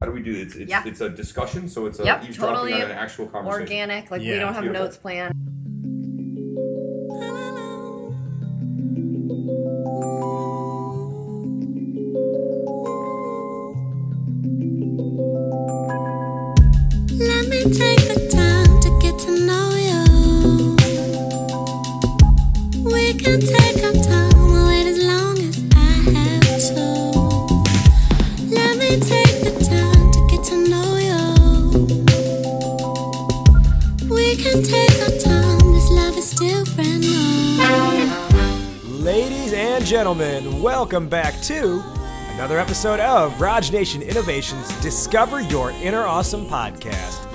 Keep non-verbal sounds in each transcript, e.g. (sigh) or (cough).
How do we do it? It's it's, Yeah. it's a discussion, so it's a Yep, eavesdropping totally on an actual conversation. Organic, like we don't have Beautiful. notes planned. Welcome back to another episode of Raj Nation Innovations Discover Your Inner Awesome podcast.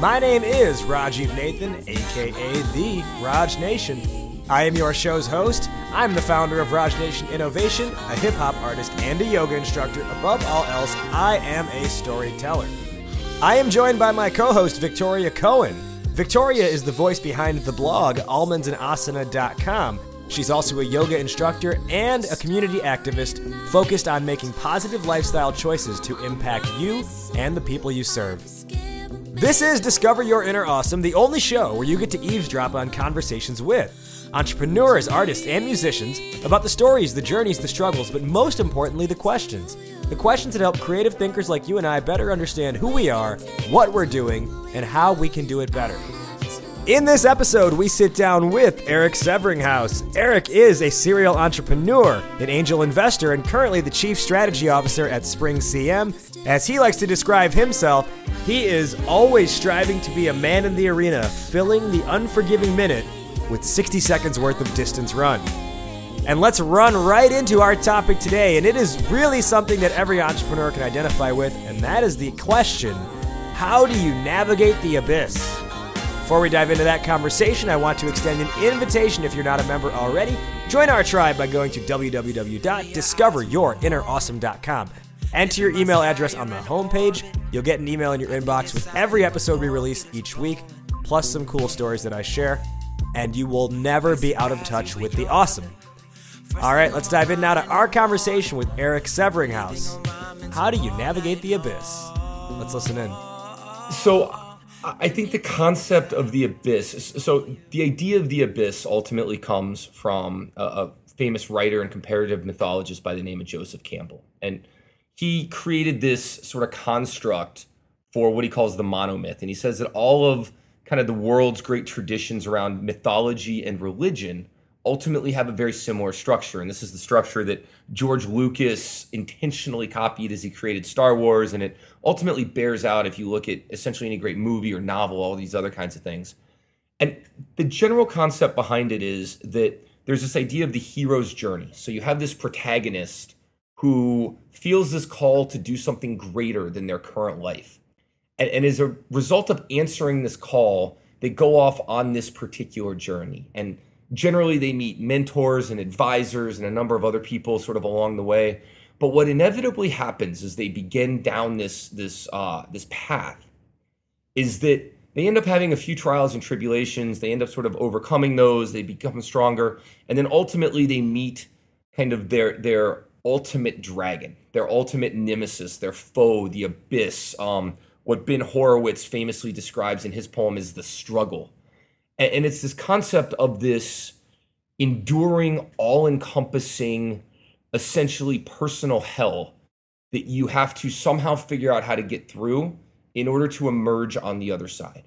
My name is Rajiv Nathan, aka The Raj Nation. I am your show's host. I'm the founder of Raj Nation Innovation, a hip hop artist and a yoga instructor. Above all else, I am a storyteller. I am joined by my co host, Victoria Cohen. Victoria is the voice behind the blog almondsandasana.com. She's also a yoga instructor and a community activist focused on making positive lifestyle choices to impact you and the people you serve. This is Discover Your Inner Awesome, the only show where you get to eavesdrop on conversations with entrepreneurs, artists, and musicians about the stories, the journeys, the struggles, but most importantly, the questions. The questions that help creative thinkers like you and I better understand who we are, what we're doing, and how we can do it better. In this episode, we sit down with Eric Severinghaus. Eric is a serial entrepreneur, an angel investor, and currently the chief strategy officer at Spring CM. As he likes to describe himself, he is always striving to be a man in the arena, filling the unforgiving minute with 60 seconds worth of distance run. And let's run right into our topic today, and it is really something that every entrepreneur can identify with, and that is the question how do you navigate the abyss? Before we dive into that conversation, I want to extend an invitation if you're not a member already. Join our tribe by going to www.discoveryourinnerawesome.com. Enter your email address on the homepage. You'll get an email in your inbox with every episode we release each week, plus some cool stories that I share. And you will never be out of touch with the awesome. All right, let's dive in now to our conversation with Eric Severinghaus. How do you navigate the abyss? Let's listen in. So I think the concept of the abyss. So the idea of the abyss ultimately comes from a, a famous writer and comparative mythologist by the name of Joseph Campbell, and he created this sort of construct for what he calls the monomyth, and he says that all of kind of the world's great traditions around mythology and religion ultimately have a very similar structure. And this is the structure that George Lucas intentionally copied as he created Star Wars. And it ultimately bears out if you look at essentially any great movie or novel, all these other kinds of things. And the general concept behind it is that there's this idea of the hero's journey. So you have this protagonist who feels this call to do something greater than their current life. And, and as a result of answering this call, they go off on this particular journey. And generally, they meet mentors and advisors and a number of other people sort of along the way. But what inevitably happens as they begin down this this uh, this path is that they end up having a few trials and tribulations. They end up sort of overcoming those. They become stronger, and then ultimately they meet kind of their their ultimate dragon, their ultimate nemesis, their foe, the abyss. Um, what Ben Horowitz famously describes in his poem is the struggle, and, it's this concept of this enduring, all-encompassing, essentially personal hell that you have to somehow figure out how to get through in order to emerge on the other side.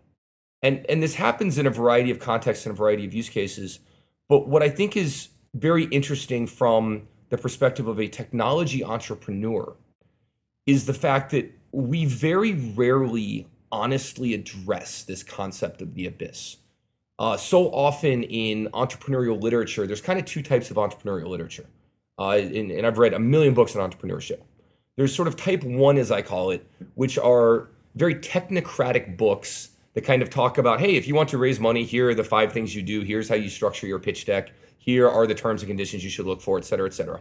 And and this happens in a variety of contexts and a variety of use cases. But what I think is very interesting from the perspective of a technology entrepreneur is the fact that we very rarely honestly address this concept of the abyss. Uh, so often in entrepreneurial literature, there's kind of two types of entrepreneurial literature. Uh, and, and I've read a million books on entrepreneurship. There's sort of type one, as I call it, which are very technocratic books that kind of talk about hey, if you want to raise money, here are the five things you do. Here's how you structure your pitch deck. Here are the terms and conditions you should look for, et cetera, et cetera.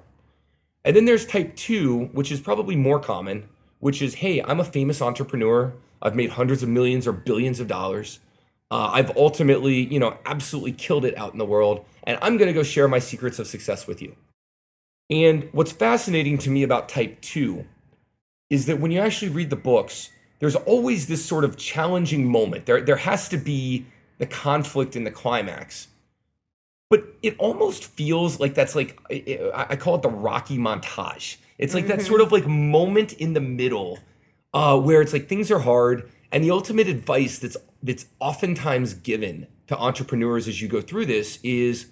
And then there's type two, which is probably more common, which is hey, I'm a famous entrepreneur. I've made hundreds of millions or billions of dollars. Uh, I've ultimately, you know, absolutely killed it out in the world, and I'm going to go share my secrets of success with you. And what's fascinating to me about type two is that when you actually read the books, there's always this sort of challenging moment. There, there has to be the conflict in the climax. But it almost feels like that's like, I I call it the Rocky montage. It's like that sort of like moment in the middle uh, where it's like things are hard. And the ultimate advice that's, that's oftentimes given to entrepreneurs as you go through this is,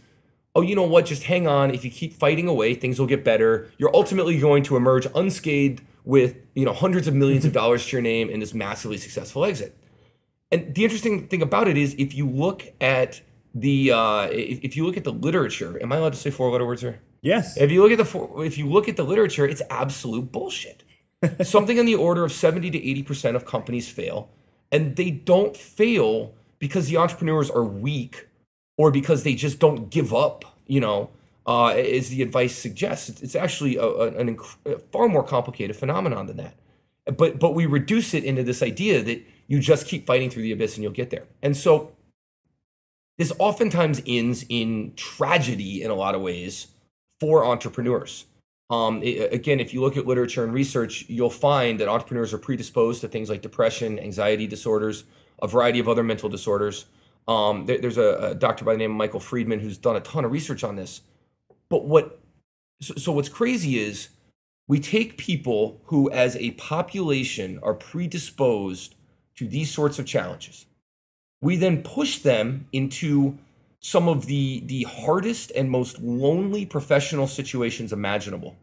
oh, you know what? Just hang on. If you keep fighting away, things will get better. You're ultimately going to emerge unscathed with you know hundreds of millions of dollars to your name and this massively successful exit. And the interesting thing about it is, if you look at the uh, if, if you look at the literature, am I allowed to say four letter words here? Yes. If you look at the four, if you look at the literature, it's absolute bullshit. (laughs) Something in the order of seventy to eighty percent of companies fail, and they don't fail because the entrepreneurs are weak or because they just don't give up. You know, uh, as the advice suggests, it's, actually a, a- inc- a far more complicated phenomenon than that. But but we reduce it into this idea that you just keep fighting through the abyss and you'll get there. And so this oftentimes ends in tragedy in a lot of ways for entrepreneurs. Um, i- again, if you look at literature and research, you'll find that entrepreneurs are predisposed to things like depression, anxiety disorders, a variety of other mental disorders. Um, there- there's a, a doctor by the name of Michael Freeman who's done a ton of research on this. But what so, so what's crazy is we take people who, as a population, are predisposed to these sorts of challenges. We then push them into some of the, the hardest and most lonely professional situations imaginable.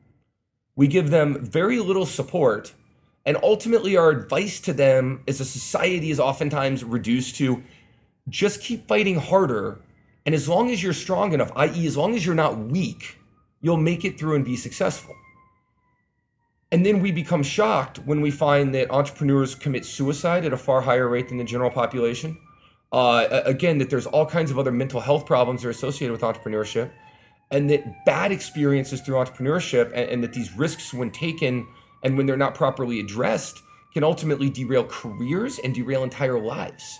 We give them very little support, and ultimately, our advice to them as a society is oftentimes reduced to just keep fighting harder. And as long as you're strong enough, i.e., as long as you're not weak, you'll make it through and be successful. And then we become shocked when we find that entrepreneurs commit suicide at a far higher rate than the general population. Uh, again, that there's all kinds of other mental health problems that are associated with entrepreneurship, and that bad experiences through entrepreneurship and, and that these risks, when taken and when they're not properly addressed, can ultimately derail careers and derail entire lives.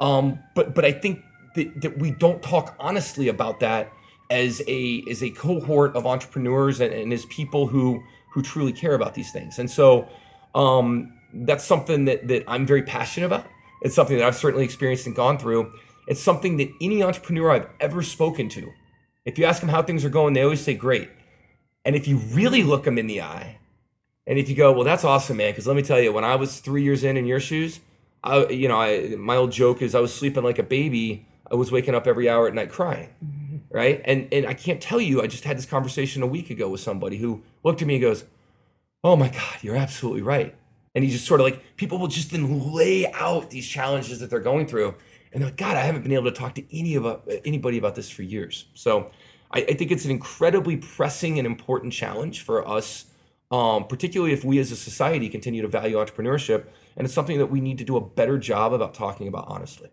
Um, but but I think that, that we don't talk honestly about that as a as a cohort of entrepreneurs and, and as people who who truly care about these things. And so um, that's something that that I'm very passionate about. It's something that I've certainly experienced and gone through. It's something that any entrepreneur I've ever spoken to, if you ask them how things are going, they always say great. And if you really look them in the eye, and if you go, well, that's awesome, man, because let me tell you, when I was three years in in your shoes, I, you know, I, my old joke is I was sleeping like a baby. I was waking up every hour at night crying, mm-hmm. right? And and I can't tell you, I just had this conversation a week ago with somebody who looked at me and goes, "Oh my God, you're absolutely right." And he just sort of like people will just then lay out these challenges that they're going through, and they're like, "God, I haven't been able to talk to any about anybody about this for years." So I, I think it's an incredibly pressing and important challenge for us um, particularly if we as a society continue to value entrepreneurship. And it's something that we need to do a better job about talking about honestly.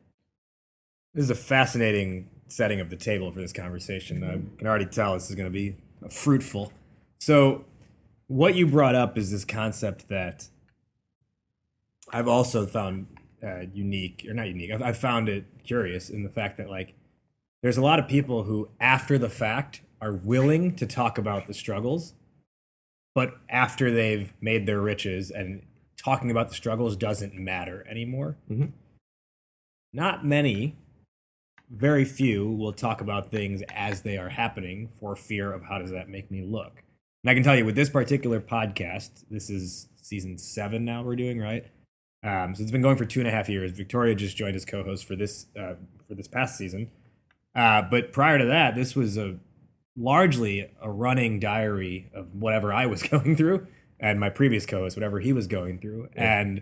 This is a fascinating setting of the table for this conversation. I can already tell this is going to be fruitful. So, what you brought up is this concept that I've also found uh, unique, or not unique. I've, I've found it curious in the fact that like there's a lot of people who, after the fact, are willing to talk about the struggles, but after they've made their riches and talking about the struggles doesn't matter anymore. Mhm. Not many, very few, will talk about things as they are happening for fear of how does that make me look. And I can tell you with this particular podcast, this is season seven now we're doing, right? Um, so it's been going for two and a half years. Victoria just joined as co-host for this uh, for this past season. Uh, but prior to that, this was a largely a running diary of whatever I was (laughs) going through, and my previous co-host whatever he was going through, and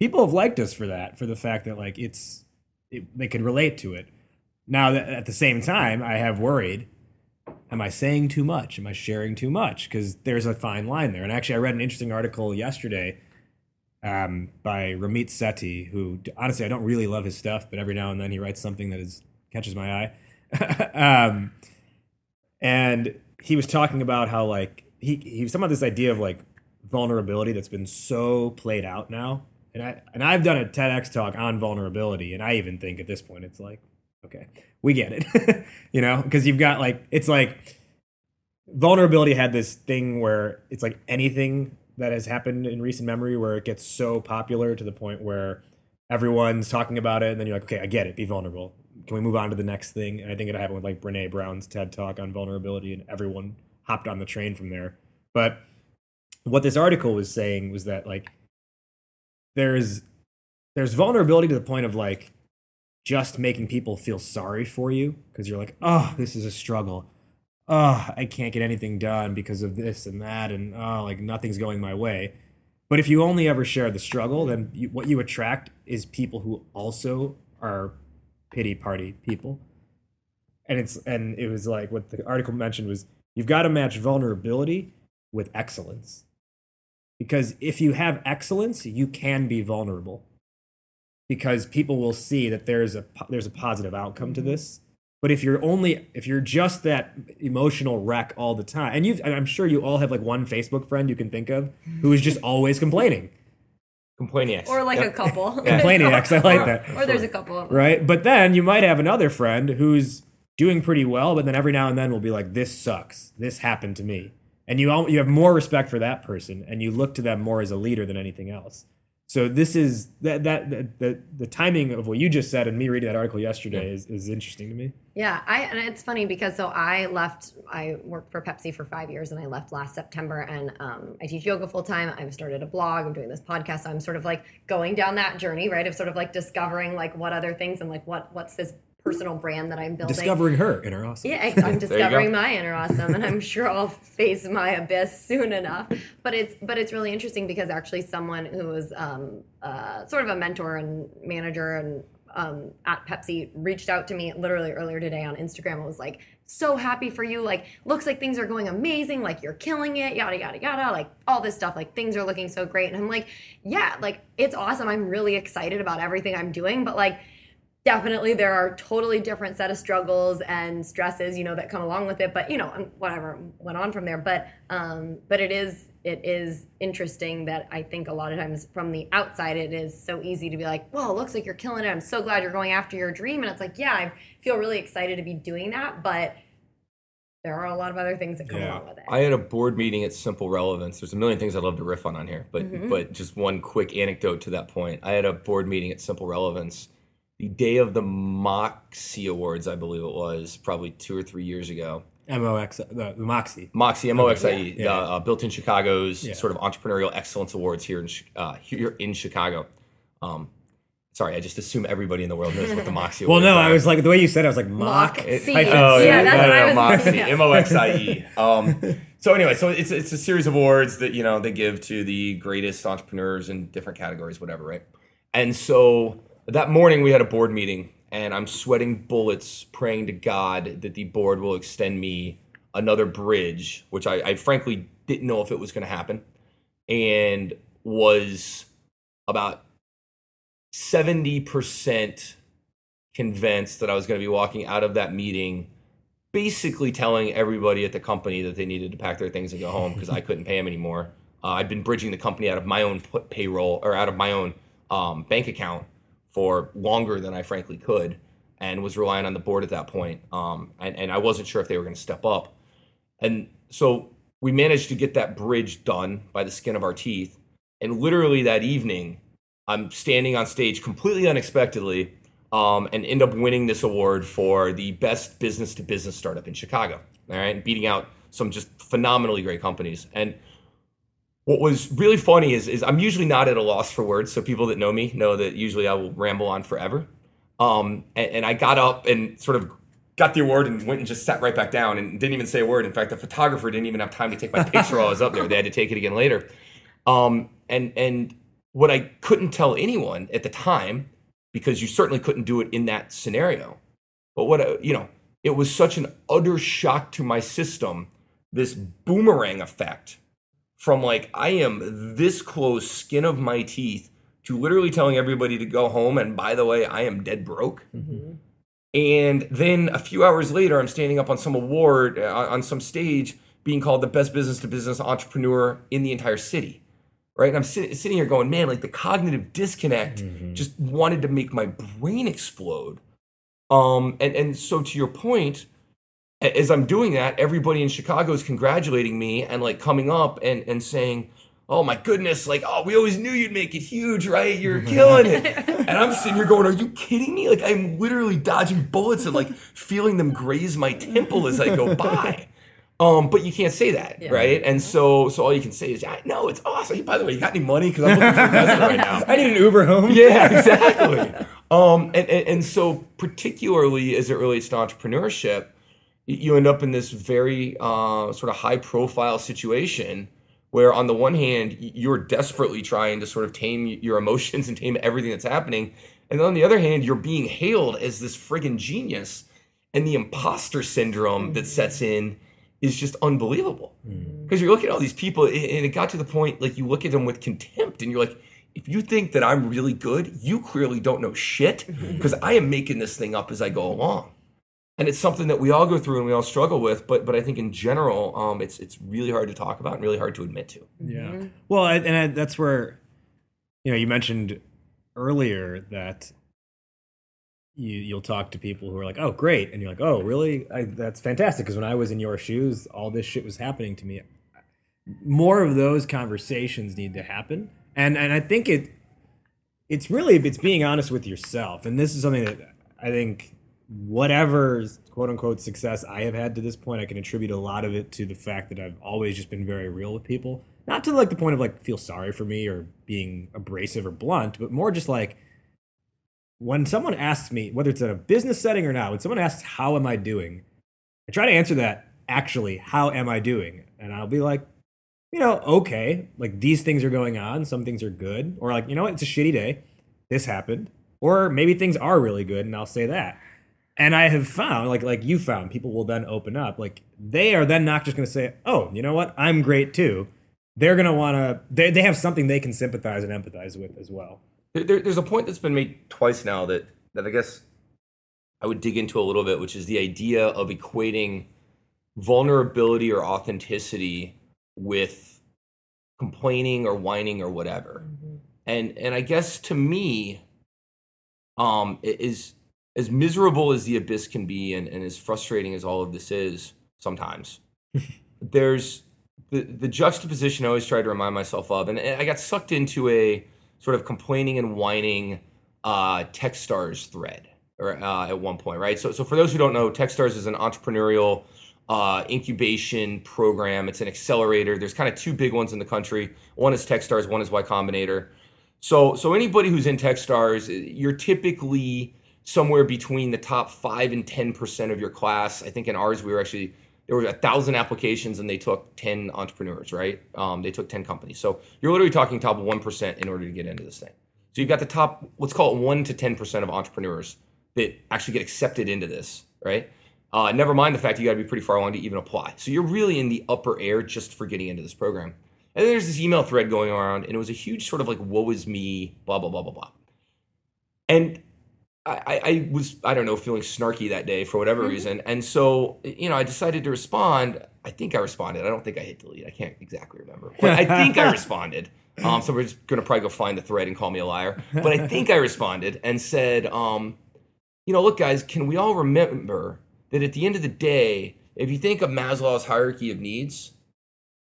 people have liked us for that, for the fact that like it's it, they could relate to it. Now at the same time, I have worried. Am I saying too much? Am I sharing too much? Because there's a fine line there. And actually, I read an interesting article yesterday um, by Ramit Sethi, who honestly I don't really love his stuff, but every now and then he writes something that is catches my eye. (laughs) um, and he was talking about how like he he was talking about this idea of like vulnerability that's been so played out now. And I and I've done a TEDx talk on vulnerability, and I even think at this point it's like, okay, we get it, (laughs) you know, because you've got like it's like vulnerability had this thing where it's like anything that has happened in recent memory where it gets so popular to the point where everyone's talking about it, and then you're like, okay, I get it. Be vulnerable. Can we move on to the next thing? And I think it happened with like Brene Brown's TED talk on vulnerability, and everyone hopped on the train from there. But what this article was saying was that like there's there's vulnerability to the point of like just making people feel sorry for you because you're like, oh, this is a struggle. Oh, I can't get anything done because of this and that, and oh, like nothing's going my way. But if you only ever share the struggle, then you, what you attract is people who also are pity party people. And it's and it was like what the article mentioned was you've got to match vulnerability with excellence. Because if you have excellence, you can be vulnerable. Because people will see that there's a there's a positive outcome to mm-hmm. this. But if you're only if you're just that emotional wreck all the time, and you've I'm sure you all have like one Facebook friend you can think of who is just always complaining. Complaining. Or like Yep. a couple. (laughs) Complaining X, I like that. Or there's a couple of them. Right? But then you might have another friend who's doing pretty well, but then every now and then will be like, "This sucks. This happened to me," and you all, you have more respect for that person, and you look to them more as a leader than anything else. So this is that that the, the, the timing of what you just said and me reading that article yesterday is, is interesting to me. Yeah, I and it's funny because so I left. I worked for Pepsi for five years, and I left last September. And um, I teach yoga full time. I've started a blog. I'm doing this podcast. So I'm sort of like going down that journey, right? Of sort of like discovering like what other things and like what what's this personal brand that I'm building. Discovering her in her awesome. Yeah, I- (laughs) I'm discovering my inner awesome, and I'm sure I'll face my abyss soon enough. But it's but it's really interesting because actually someone who was um, uh, sort of a mentor and manager and um, at Pepsi reached out to me literally earlier today on Instagram and was like, "So happy for you! Like, looks like things are going amazing. Like, you're killing it. Yada yada yada. Like all this stuff. Like things are looking so great." And I'm like, "Yeah, like it's awesome. I'm really excited about everything I'm doing, but like." Definitely there are totally different set of struggles and stresses you know that come along with it but you know whatever went on from there but um but it is it is interesting that i think a lot of times from the outside it is so easy to be like well it looks like you're killing it i'm so glad you're going after your dream and it's like yeah i feel really excited to be doing that but there are a lot of other things that come Yeah. along with it I had a board meeting at Simple Relevance. There's a million things I'd love to riff on on here, but Mm-hmm. but just one quick anecdote to that point. I had a board meeting at Simple Relevance the day of the Moxie Awards, I believe it was, probably two or three years ago. MOX, the, the Moxie. Moxie, M O X I E, Yeah. uh, uh, built in Chicago's Yeah. sort of entrepreneurial excellence awards here in uh, here in Chicago. Um, sorry, I just assume everybody in the world knows what the Moxie (laughs) Well, no, are. I was like the way you said it, I was like mock. Mock. It- Oh, yeah, yeah, that's no, what no, I no, was- Moxie. M O X I E. (laughs) Um, so anyway, so it's it's a series of awards that you know they give to the greatest entrepreneurs in different categories, whatever, right? And so that morning we had a board meeting, and I'm sweating bullets, praying to God that the board will extend me another bridge, which I, I frankly didn't know if it was going to happen, and was about seventy percent convinced that I was going to be walking out of that meeting basically telling everybody at the company that they needed to pack their things and go home because I couldn't pay them anymore. Uh, I'd been bridging the company out of my own payroll or out of my own um, bank account for longer than I frankly could and was relying on the board at that point. Um, and, and I wasn't sure if they were going to step up. And so we managed to get that bridge done by the skin of our teeth. And literally that evening, I'm standing on stage completely unexpectedly um, and end up winning this award for the best business to business startup in Chicago. All right, beating out some just phenomenally great companies. And what was really funny is, is I'm usually not at a loss for words. So people that know me know that usually I will ramble on forever. Um, and, and I got up and sort of got the award and went and just sat right back down and didn't even say a word. In fact, the photographer didn't even have time to take my picture while I was up there. They had to take it again later. Um, and and what I couldn't tell anyone at the time, because you certainly couldn't do it in that scenario. But what you know, it was such an utter shock to my system, this boomerang effect from like I am this close, skin of my teeth, to literally telling everybody to go home. And by the way, I am dead broke. And then a few hours later, I'm standing up on some award uh, on some stage, being called the best business to business entrepreneur in the entire city. Right, and I'm sit- sitting here going, man, like the cognitive disconnect just wanted to make my brain explode. Um, and and so to your point, as I'm doing that, everybody in Chicago is congratulating me and like coming up and and saying, oh my goodness, like, oh, we always knew you'd make it huge, right? You're (laughs) killing it. and I'm sitting here going, are you kidding me? Like, I'm literally dodging bullets and like feeling them graze my temple as I go (laughs) by. Um, but you can't say that, Yeah. right? And so, so all you can say is, I know it's awesome. By the way, you got any money? Because I'm looking for investment right now. (laughs) I need an Uber home. Yeah, exactly. um, and, and and so particularly as it relates to entrepreneurship, you end up in this very uh, sort of high profile situation where on the one hand you're desperately trying to sort of tame your emotions (laughs) and tame everything that's happening, and then on the other hand you're being hailed as this friggin' genius, and the imposter syndrome that mm. sets in is just unbelievable. Mm. Because you're looking at all these people and it got to the point like you look at them with contempt and you're like if you think that i'm really good you clearly don't know shit mm-hmm. because i am making this thing up as i go along and it's something that we all go through and we all struggle with but but i think in general um, it's it's really hard to talk about and really hard to admit to Yeah. Well, I, and I, that's where, you know, you mentioned earlier that you you'll talk to people who are like, "Oh, great," and you're like, "Oh, really? I, that's fantastic." Because when I was in your shoes, all this shit was happening to me. More of those conversations need to happen, and and I think it it's really it's being honest with yourself, and this is something that I think whatever quote unquote success I have had to this point, I can attribute a lot of it to the fact that I've always just been very real with people. Not to like the point of like feel sorry for me or being abrasive or blunt, but more just like when someone asks me, whether it's in a business setting or not, when someone asks how am I doing, I try to answer that actually, how am I doing? And I'll be like, you know, okay, like these things are going on, some things are good, or like, you know what, it's a shitty day. This happened. Or maybe things are really good and I'll say that. And I have found, like like you found, people will then open up. Like they are then not just gonna say, Oh, you know what, I'm great too. They're gonna wanna they, they have something they can sympathize and empathize with as well. There- there, there's a point that's been made twice now that that I guess I would dig into a little bit, which is the idea of equating vulnerability or authenticity with complaining or whining or whatever. And and I guess to me, um, it is as miserable as the abyss can be, and, and as frustrating as all of this is sometimes. (laughs) there's the the juxtaposition I always try to remind myself of, and I got sucked into a sort of complaining and whining uh, Techstars thread or uh, at one point, right? So, so for those who don't know, Techstars is an entrepreneurial uh, incubation program. It's an accelerator. There's kind of two big ones in the country. One is Techstars, one is Y Combinator. So, so anybody who's in Techstars, you're typically somewhere between the top five and ten percent of your class. I think in ours we were actually there were a thousand applications and they took 10 entrepreneurs right? Um, they took 10 companies. So you're literally talking top 1% in order to get into this thing. So you've got the top let's call it 1 to 10% of entrepreneurs that actually get accepted into this right? Uh, never mind the fact you got to be pretty far along to even apply. So you're really in the upper air just for getting into this program. And then there's this email thread going around and it was a huge sort of like woe is me blah blah blah blah blah. And I, I- was I don't know feeling snarky that day for whatever reason, and so you know I decided to respond. I think I responded. I don't think I hit delete. I can't exactly remember, but I think I (laughs) responded. Um, so we're just gonna probably go find the thread and call me a liar. But I think I responded and said, um, you know, look, guys, can we all remember that at the end of the day, if you think of Maslow's hierarchy of needs,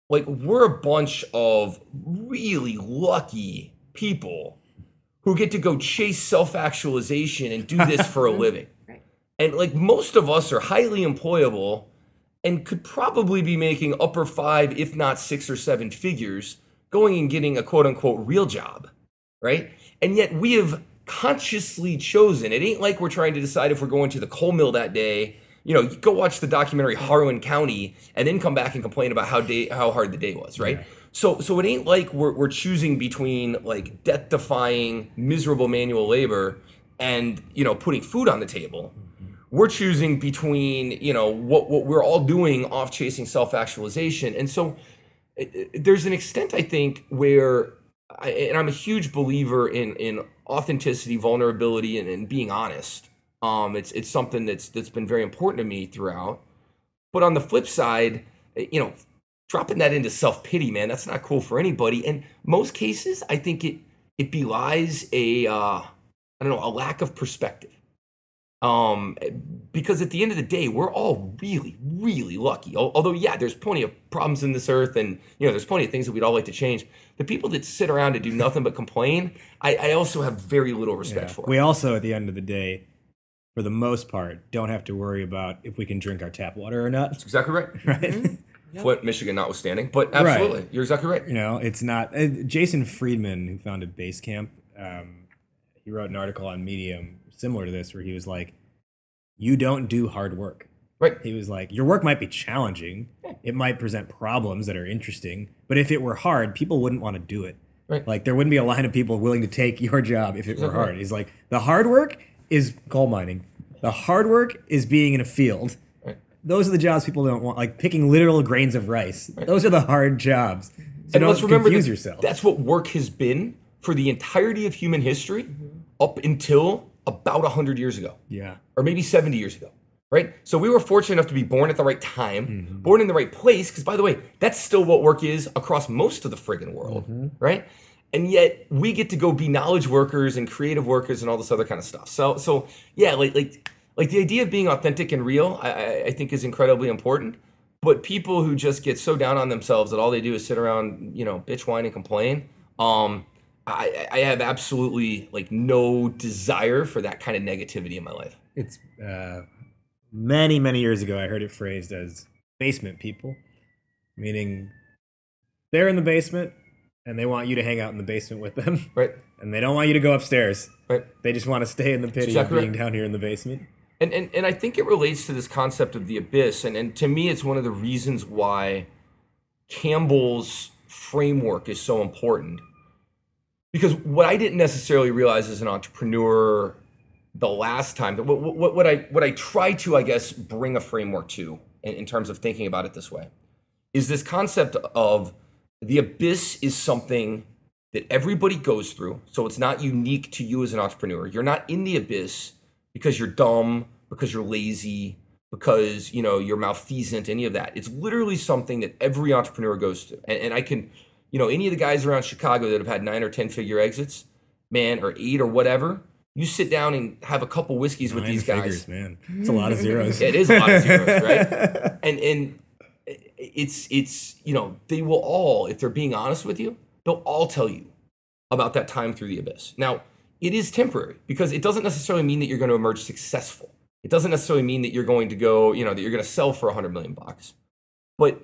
like we're a bunch of really lucky people who get to go chase self-actualization and do this for a (laughs) living. Right. And like most of us are highly employable and could probably be making upper five, if not six or seven figures, going and getting a quote unquote real job, right? And yet we have consciously chosen. It ain't like we're trying to decide if we're going to the coal mill that day. You know, you go watch the documentary Harlan County and then come back and complain about how day how hard the day was, right? So so it ain't like we're we're choosing between like death defying, miserable manual labor and you know putting food on the table. We're choosing between you know what what we're all doing off chasing self actualization and so it- it- there's an extent i think where I, and i'm a huge believer in in authenticity vulnerability and, and being honest. Um it's it's something that's that's been very important to me throughout. But on the flip side you know dropping that into self-pity man that's not cool for anybody and most cases i think it it belies a uh i don't know a lack of perspective um because at the end of the day, we're all really, really lucky. Although, yeah, there's plenty of problems in this earth, and you know, there's plenty of things that we'd all like to change. The people that sit around and do nothing but complain, I, I also have very little respect Yeah. for. We also, at the end of the day, for the most part, don't have to worry about if we can drink our tap water or not. That's exactly right. (laughs) Right? Flint, Michigan, notwithstanding, but absolutely, you're exactly right. you know, it's not. Uh, Jason Friedman, who founded Basecamp, um, he wrote an article on Medium similar to this, where he was like, "You don't do hard work." Right. He was like, "Your work might be challenging. It might present problems that are interesting, but if it were hard, people wouldn't want to do it. Right. Like there wouldn't be a line of people willing to take your job if it were hard." He's like, "The hard work is coal mining. The hard work is being in a field." Right. Those are the jobs people don't want, like picking literal grains of rice. Those are the hard jobs. So and don't let's remember confuse that yourself. that's what work has been for the entirety of human history up until about 100 years ago yeah. or maybe 70 years ago right so we were fortunate enough to be born at the right time Mm-hmm. born in the right place because by the way that's still what work is across most of the friggin' world Mm-hmm. right and yet we get to go be knowledge workers and creative workers and all this other kind of stuff so so yeah like like like the idea of being authentic and real i i, think is incredibly important but people who just get so down on themselves that all they do is sit around you know bitch whine and complain um I, I have absolutely like no desire for that kind of negativity in my life. It's uh, many, many years ago, I heard it phrased as basement people, meaning they're in the basement and they want you to hang out in the basement with them, Right? and they don't want you to go upstairs. Right. They just want to stay in the pity exactly of being down here in the basement. And, and and I think it relates to this concept of the abyss. And and to me, it's one of the reasons why Campbell's framework is so important. Because what I didn't necessarily realize as an entrepreneur the last time, what, what, what I what I try to, I guess, bring a framework to in, in terms of thinking about it this way, is this concept of the abyss is something that everybody goes through. So it's not unique to you as an entrepreneur. You're not in the abyss because you're dumb, because you're lazy, because you know you're malfeasant, any of that. It's literally something that every entrepreneur goes to. And, and I can, you know, any of the guys around Chicago that have had nine or ten figure exits, man, or eight or whatever, you sit down and have a couple whiskeys with these figures, guys. man. It's a lot of zeros. It is a lot of zeros, right? (laughs) And and it's it's you know they will all, if they're being honest with you, they'll all tell you about that time through the abyss. Now it is temporary because it doesn't necessarily mean that you're going to emerge successful. It doesn't necessarily mean that you're going to go, you know, that you're going to sell for a hundred million bucks. But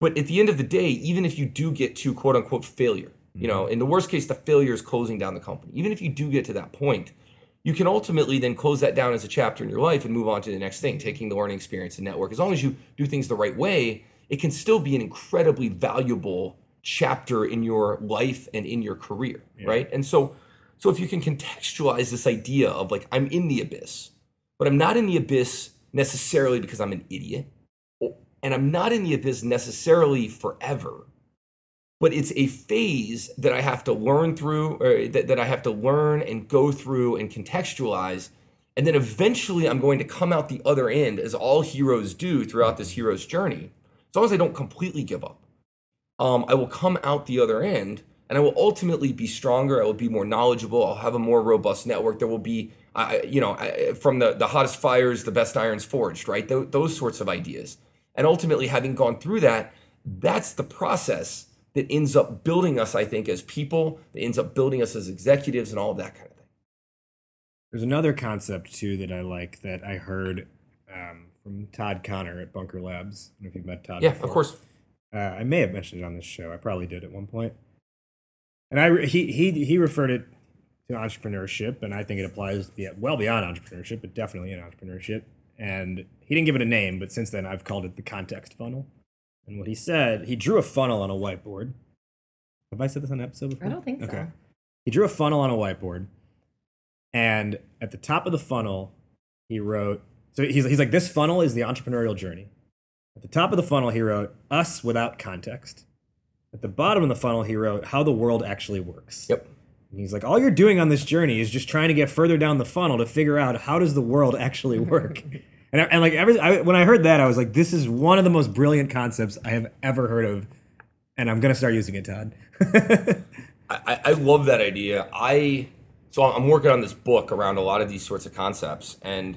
but at the end of the day, even if you do get to quote unquote failure, you mm-hmm. know, in the worst case, the failure is closing down the company. Even if you do get to that point, you can ultimately then close that down as a chapter in your life and move on to the next thing, taking the learning experience and network. As long as you do things the right way, it can still be an incredibly valuable chapter in your life and in your career, right? And so so if you can contextualize this idea of like I'm in the abyss, but I'm not in the abyss necessarily because I'm an idiot, and I'm not in the abyss necessarily forever but it's a phase that I have to learn through, or that, that I have to learn and go through and contextualize. And then eventually I'm going to come out the other end, as all heroes do throughout this hero's journey. As long as I don't completely give up, um, I will come out the other end and I will ultimately be stronger. I will be more knowledgeable. I'll have a more robust network. There will be, I you know, I, from the, the hottest fires, the best irons forged, right? Th- those sorts of ideas. And ultimately, having gone through that, that's the process that ends up building us, I think, as people, that ends up building us as executives and all of that kind of thing. There's another concept too that I like that I heard um, from Todd Connor at Bunker Labs. I don't know if you've met Todd. Yeah, before. of course. Uh, I may have mentioned it on this show. I probably did at one point. And I he he he referred it to entrepreneurship, and I think it applies well beyond entrepreneurship, but definitely in entrepreneurship. And he didn't give it a name, but since then I've called it the context funnel. And what he said, he drew a funnel on a whiteboard. Have I said this on an episode before? I don't think so. Okay. He drew a funnel on a whiteboard, and at the top of the funnel, he wrote. So he's he's like, this funnel is the entrepreneurial journey. At the top of the funnel, he wrote us without context. At the bottom of the funnel, he wrote how the world actually works. Yep. And he's like, all you're doing on this journey is just trying to get further down the funnel to figure out how does the world actually work. (laughs) and, I, and like every, I, when I heard that, I was like, this is one of the most brilliant concepts I have ever heard of, and I'm gonna start using it, Todd. (laughs) I, I- I love that idea. I so I'm working on this book around a lot of these sorts of concepts, and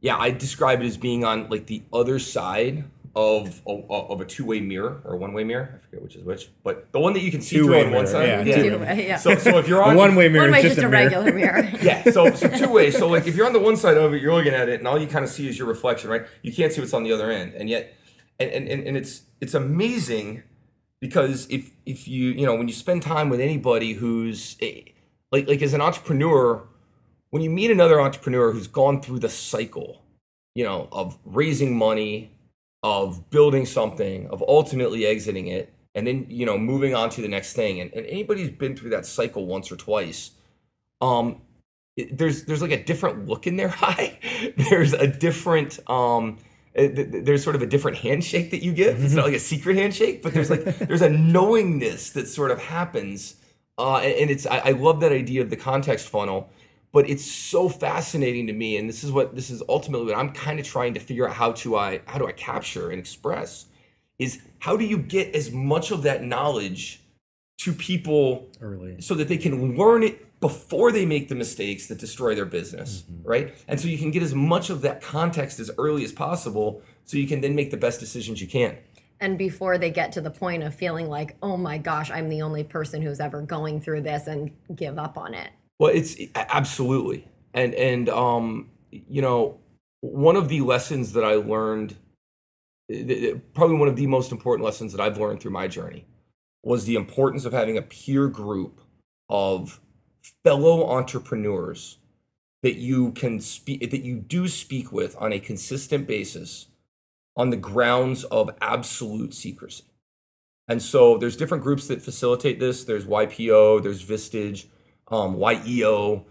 yeah, I describe it as being on like the other side of a, of a two way mirror or a one way mirror. I forget which is which, but the one that you can see through Two-way on one mirror, side. yeah, two-way, yeah. So, so if you're A on one way mirror one way just, just a mirror. regular mirror. (laughs) yeah, so so two ways. So like if you're on the one side of it, you're looking at it, and all you kind of see is your reflection, right? You can't see what's on the other end, and yet, and and, and, and it's it's amazing because if if you you know when you spend time with anybody who's eh, like like as an entrepreneur, when you meet another entrepreneur who's gone through the cycle, you know, of raising money, of building something, of ultimately exiting it, and then you know moving on to the next thing, and, and anybody who's been through that cycle once or twice um it- there's there's like a different look in their (laughs) eye. There's a different um th- there's sort of a different handshake that you give. It's not like a secret handshake but there's like (laughs) there's a knowingness that sort of happens. Uh and and it's I, I love that idea of the context funnel but it's so fascinating to me and this is what this is ultimately what i'm kind of trying to figure out how to i how do i capture and express is how do you get as much of that knowledge to people oh, Early. so that they can learn it before they make the mistakes that destroy their business, mm-hmm. right? And so you can get as much of that context as early as possible so you can then make the best decisions you can. and before they get to the point of feeling like, oh my gosh, I'm the only person who's ever going through this and give up on it. Well, it's absolutely. And and um you know, one of the lessons that I learned th- probably one of the most important lessons that I've learned through my journey was the importance of having a peer group of fellow entrepreneurs that you can speak that you do speak with on a consistent basis on the grounds of absolute secrecy. And so there's different groups that facilitate this. There's YPO, there's Vistage, um, YEO.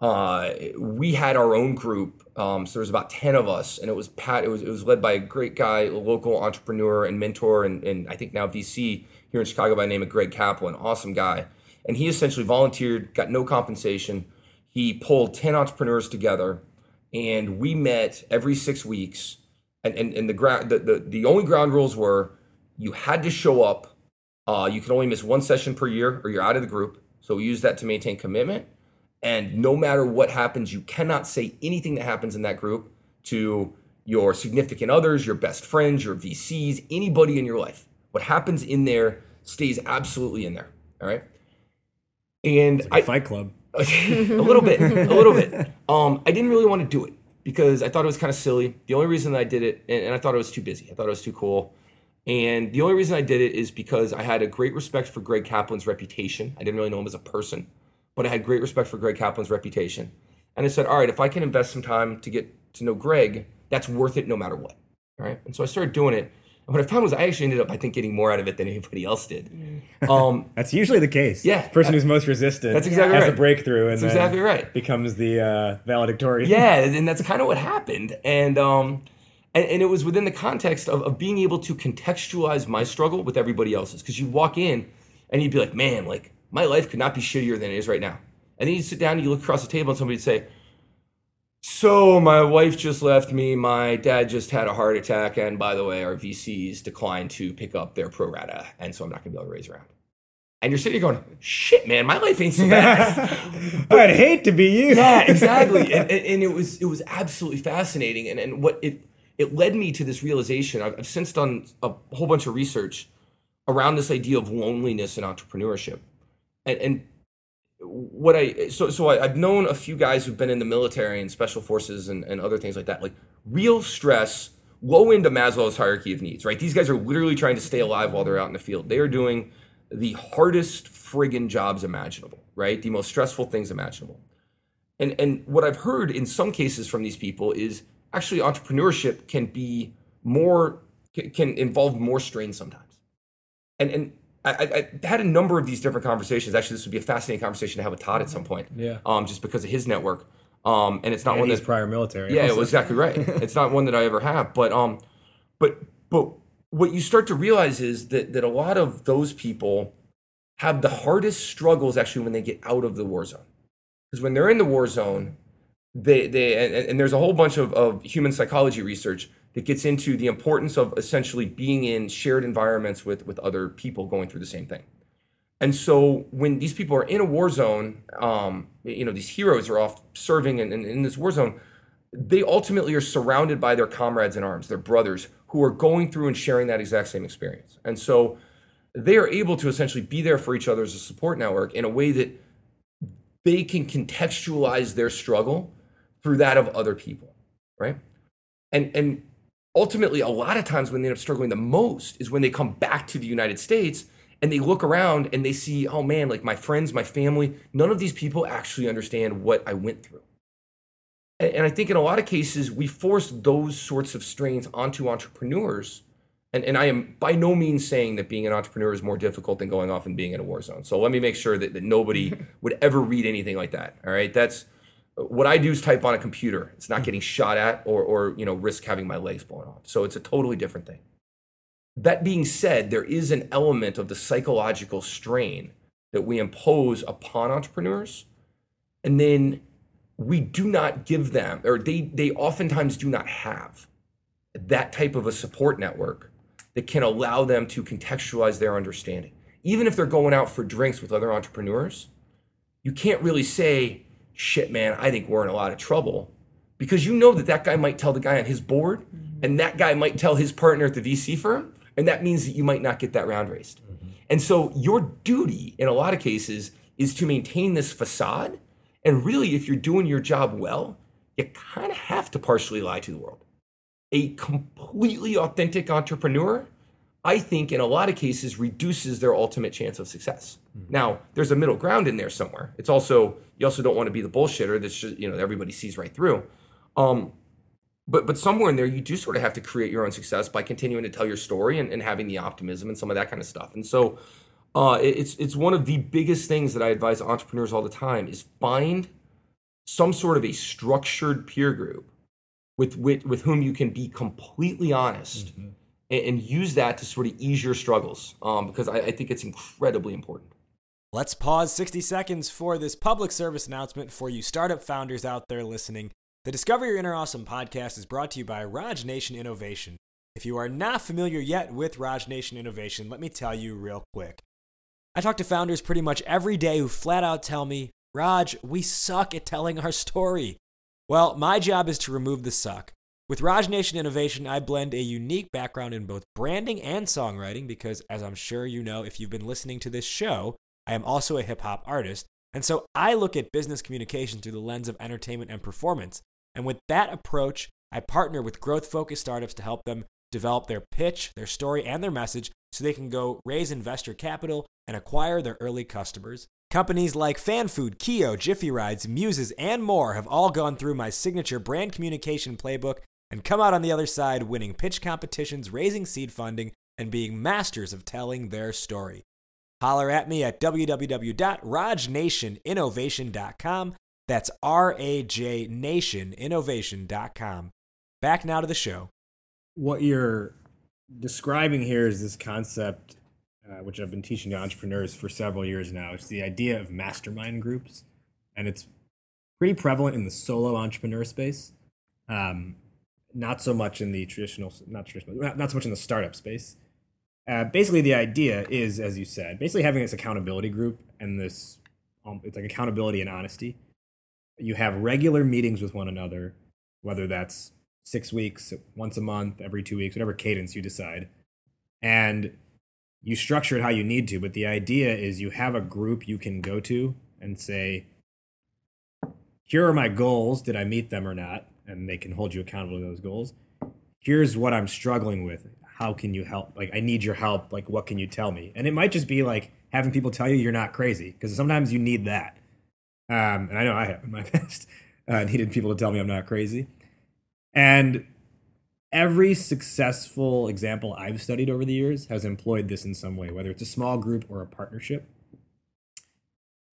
Uh, we had our own group. Um, so there was about 10 of us, and it was Pat. It was it was led by a great guy, a local entrepreneur and mentor, and, and I think now VC here in Chicago by the name of Greg Kaplan, awesome guy. And he essentially volunteered, got no compensation. He pulled 10 entrepreneurs together, and we met every six weeks. And and, and the ground the, the the only ground rules were you had to show up. Uh, you can only miss one session per year, or you're out of the group. So we use that to maintain commitment. And no matter what happens, you cannot say anything that happens in that group to your significant others, your best friends, your VCs, anybody in your life. What happens in there stays absolutely in there. All right. And I, Fight Club. (laughs) a little bit, a little bit. Um, I didn't really want to do it because I thought it was kind of silly. The only reason that I did it, and, and I thought it was too busy. I thought it was too cool. And the only reason I did it is because I had a great respect for Greg Kaplan's reputation. I didn't really know him as a person, but I had great respect for Greg Kaplan's reputation. And I said, all right, if I can invest some time to get to know Greg, that's worth it no matter what. All right. And so I started doing it. And what I found was I actually ended up, I think, getting more out of it than (laughs) anybody else did. Um, (laughs) That's usually the case. Yeah. Person who's most resistant. That's exactly has right. a breakthrough and That's exactly right. becomes the uh, valedictorian. yeah (laughs) and that's kind of what happened and um and, and it was within the context of, of being able to contextualize my struggle with everybody else's because you'd walk in and you'd be like man like my life could not be shittier than it is right now and then you sit down and you look across the table and somebody would say so my wife just left me my dad just had a heart attack and by the way our vcs declined to pick up their pro rata and so i'm not going to be able to raise around and you're sitting there going shit man my life ain't so bad (laughs) I'd hate to be you. yeah, exactly. and, and, and it was it was absolutely fascinating. And and what it it led me to this realization. I've, I've since done a whole bunch of research around this idea of loneliness and entrepreneurship. And and what I so so I, I've known a few guys who've been in the military and special forces and, and other things like that. Like real stress, low into Maslow's hierarchy of needs. Right, these guys are literally trying to stay alive while they're out in the field. They are doing the hardest friggin' jobs imaginable. Right, the most stressful things imaginable. And and what I've heard in some cases from these people is actually entrepreneurship can be more can, involve more strain sometimes. And and I, I, I had a number of these different conversations. Actually, this would be a fascinating conversation to have with Todd at some point. Yeah. Um, just because of his network. Um, and it's not And one that's prior military. yeah, also. exactly right. (laughs) it's not one that I ever have, but um, but but what you start to realize is that that a lot of those people have the hardest struggles actually when they get out of the war zone, because when they're in the war zone, they they and, and there's a whole bunch of, of human psychology research that gets into the importance of essentially being in shared environments with with other people going through the same thing. And so when these people are in a war zone, um, you know, these heroes are off serving and in, in this war zone, they ultimately are surrounded by their comrades in arms, their brothers, who are going through and sharing that exact same experience. And so they are able to essentially be there for each other as a support network in a way that they can contextualize their struggle through that of other people, right? And and ultimately, a lot of times when they end up struggling the most is when they come back to the United States and they look around and they see, oh man, like my friends, my family, none of these people actually understand what I went through. And, and I think in a lot of cases, we force those sorts of strains onto entrepreneurs. And, and I am by no means saying that being an entrepreneur is more difficult than going off and being in a war zone. So let me make sure that, that nobody (laughs) would ever read anything like that. All right. That's what I do is type on a computer. It's not hmm. getting shot at or, or you know, risk having my legs blown off. So it's a totally different thing. That being said, there is an element of the psychological strain that we impose upon entrepreneurs. And then we do not give them, or they, they oftentimes do not have that type of a support network that can allow them to contextualize their understanding. Even if they're going out for drinks with other entrepreneurs, you can't really say, shit, man, I think we're in a lot of trouble because you know that that guy might tell the guy on his board mm-hmm. and that guy might tell his partner at the VC firm. And that means that you might not get that round raised. Mm-hmm. And so your duty in a lot of cases is to maintain this facade. And really, if you're doing your job well, you kind of have to partially lie to the world. A completely authentic entrepreneur, I think, in a lot of cases, reduces their ultimate chance of success. Now, there's a middle ground in there somewhere. It's also you also don't want to be the bullshitter that's just you know everybody sees right through. Um, but but somewhere in there, you do sort of have to create your own success by continuing to tell your story and, and having the optimism and some of that kind of stuff. And so, uh, it- it's it's one of the biggest things that I advise entrepreneurs all the time is find some sort of a structured peer group with with, with whom you can be completely honest and, and use that to sort of ease your struggles um, because I, I think it's incredibly important. Let's pause 60 seconds for this public service announcement for you startup founders out there listening. The Discover Your Inner Awesome podcast is brought to you by Raj Nation Innovation. If you are not familiar yet with Raj Nation Innovation, let me tell you real quick. I talk to founders pretty much every day who flat out tell me, Raj, we suck at telling our story. Well, my job is to remove the suck. With Raj Nation Innovation, I blend a unique background in both branding and songwriting because, as I'm sure you know if you've been listening to this show, I am also a hip hop artist. And so I look at business communication through the lens of entertainment and performance. And with that approach, I partner with growth focused startups to help them develop their pitch, their story, and their message so they can go raise investor capital and acquire their early customers. Companies like FanFood, Keo, Jiffy Rides, Muses, and more have all gone through my signature brand communication playbook and come out on the other side winning pitch competitions, raising seed funding, and being masters of telling their story. Holler at me at www.rajnationinnovation.com. That's R A J Nation Innovation.com. Back now to the show. what you're describing here is this concept, uh, which I've been teaching to entrepreneurs for several years now. It's the idea of mastermind groups, and it's pretty prevalent in the solo entrepreneur space. Um, not so much in the traditional, not traditional, not, so much in the startup space. Uh, basically, the idea is, as you said, basically having this accountability group and this, um, it's like accountability and honesty. You have regular meetings with one another, whether that's six weeks, once a month, every two weeks, whatever cadence you decide. And you structure it how you need to. But the idea is you have a group you can go to and say, here are my goals. Did I meet them or not? And they can hold you accountable to those goals. Here's what I'm struggling with. How can you help? Like, I need your help. Like, what can you tell me? And it might just be like having people tell you you're not crazy because sometimes you need that. Um, and I know I have in my (laughs) past uh, needed people to tell me I'm not crazy. And every successful example I've studied over the years has employed this in some way, whether it's a small group or a partnership.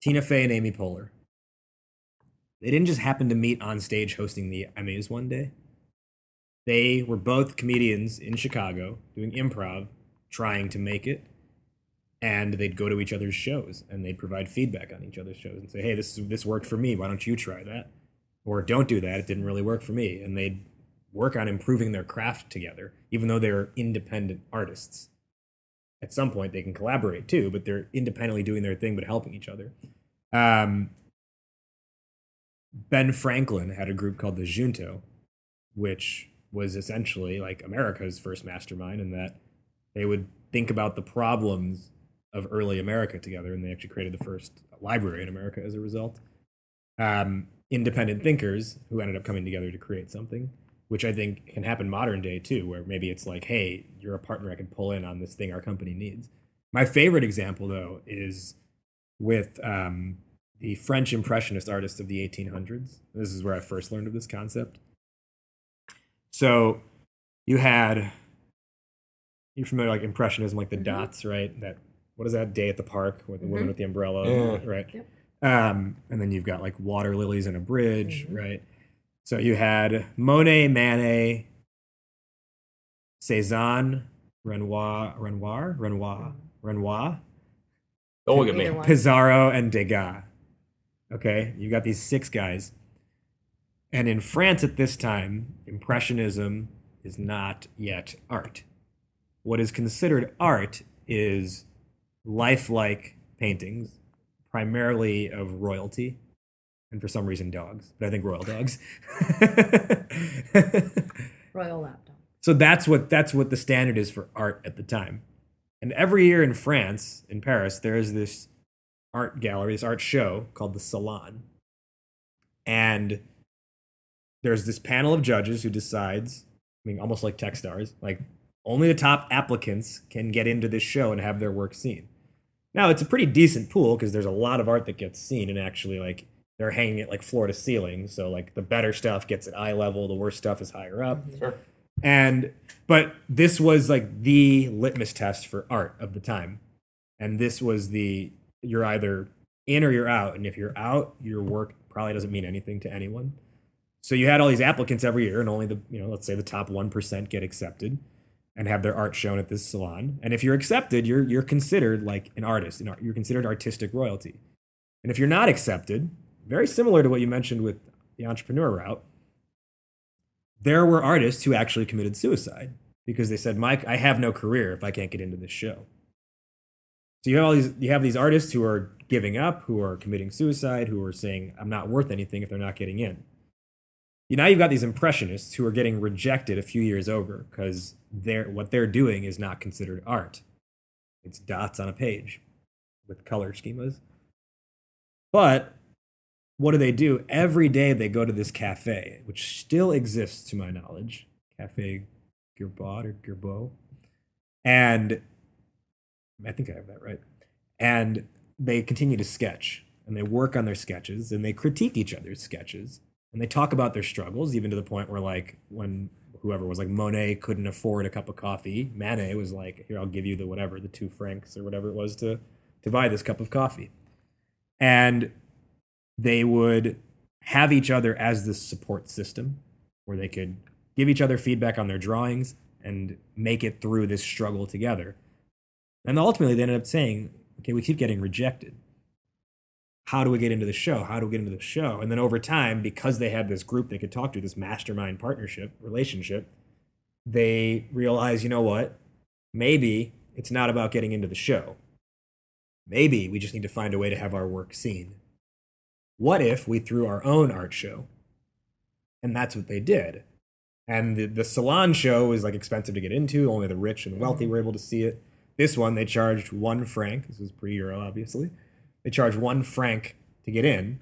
Tina Fey and Amy Poehler. They didn't just happen to meet on stage hosting the Emmys one day. They were both comedians in Chicago doing improv, trying to make it. And they'd go to each other's shows and they'd provide feedback on each other's shows and say, hey, this, this worked for me. Why don't you try that? or don't do that it didn't really work for me and they'd work on improving their craft together even though they're independent artists at some point they can collaborate too but they're independently doing their thing but helping each other um, Ben Franklin had a group called the Junto, which was essentially like America's first mastermind, in that they would think about the problems of early America together, and they actually created the first library in America as a result. Um, independent thinkers who ended up coming together to create something, which I think can happen modern day too, where maybe it's like, hey, you're a partner I can pull in on this thing our company needs. My favorite example, though, is with um, the French Impressionist artists of the 1800s. This is where I first learned of this concept. So you had, you're familiar like Impressionism, like the mm-hmm. dots, right? That what is that day at the park with the woman mm-hmm. with the umbrella, Yeah. right? Um, and then you've got like water lilies and a bridge, mm-hmm. right? So you had Monet, Manet, Cezanne, Renoir, Renoir, Renoir, Renoir, Don't look at me. Pissarro, and Degas. Okay, you've got these six guys. And in France at this time, Impressionism is not yet art. What is considered art is lifelike paintings, primarily of royalty, and for some reason dogs, but I think royal dogs. (laughs) Royal lapdog. So that's what that's what the standard is for art at the time. And every year in France, in Paris, there is this art gallery, this art show called the Salon. And there's this panel of judges who decides, I mean, almost like Techstars, like only the top applicants can get into this show and have their work seen. Now, it's a pretty decent pool because there's a lot of art that gets seen, and actually, like, they're hanging it like floor to ceiling. So, like, the better stuff gets at eye level, the worst stuff is higher up. Mm-hmm. Sure. And but this was like the litmus test for art of the time. And this was the you're either in or you're out. And if you're out, your work probably doesn't mean anything to anyone. So you had all these applicants every year, and only the you know, let's say the top one percent get accepted and have their art shown at this salon. And if you're accepted, you're you're considered like an artist. You're considered artistic royalty. And if you're not accepted, very similar to what you mentioned with the entrepreneur route, there were artists who actually committed suicide because they said, "Mike, I have no career if I can't get into this show." So you have all these you have these artists who are giving up, who are committing suicide, who are saying, "I'm not worth anything if they're not getting in." You- Now you've got these impressionists who are getting rejected a few years over because they're what they're doing is not considered art. It's dots on a page with color schemas. But what do they do? Every day they go to this cafe, which still exists to my knowledge, Cafe Gerbaud or Gerbeau. And I think I have that right. And they continue to sketch and they work on their sketches and they critique each other's sketches and they talk about their struggles, even to the point where, like, when whoever was like Monet couldn't afford a cup of coffee, Manet was like, "Here, I'll give you the whatever, the two francs or whatever it was to to buy this cup of coffee," and they would have each other as this support system where they could give each other feedback on their drawings and make it through this struggle together. And ultimately, they ended up saying, okay, we keep getting rejected. How do we get into the show? How do we get into the show? And then over time, because they had this group they could talk to, this mastermind partnership relationship, they realize, you know what? Maybe it's not about getting into the show. Maybe we just need to find a way to have our work seen. What if we threw our own art show? And that's what they did. And the, the salon show was like expensive to get into. Only the rich and the wealthy mm-hmm. were able to see it. This one, they charged one franc. This was pre Euro, obviously. They charged one franc to get in.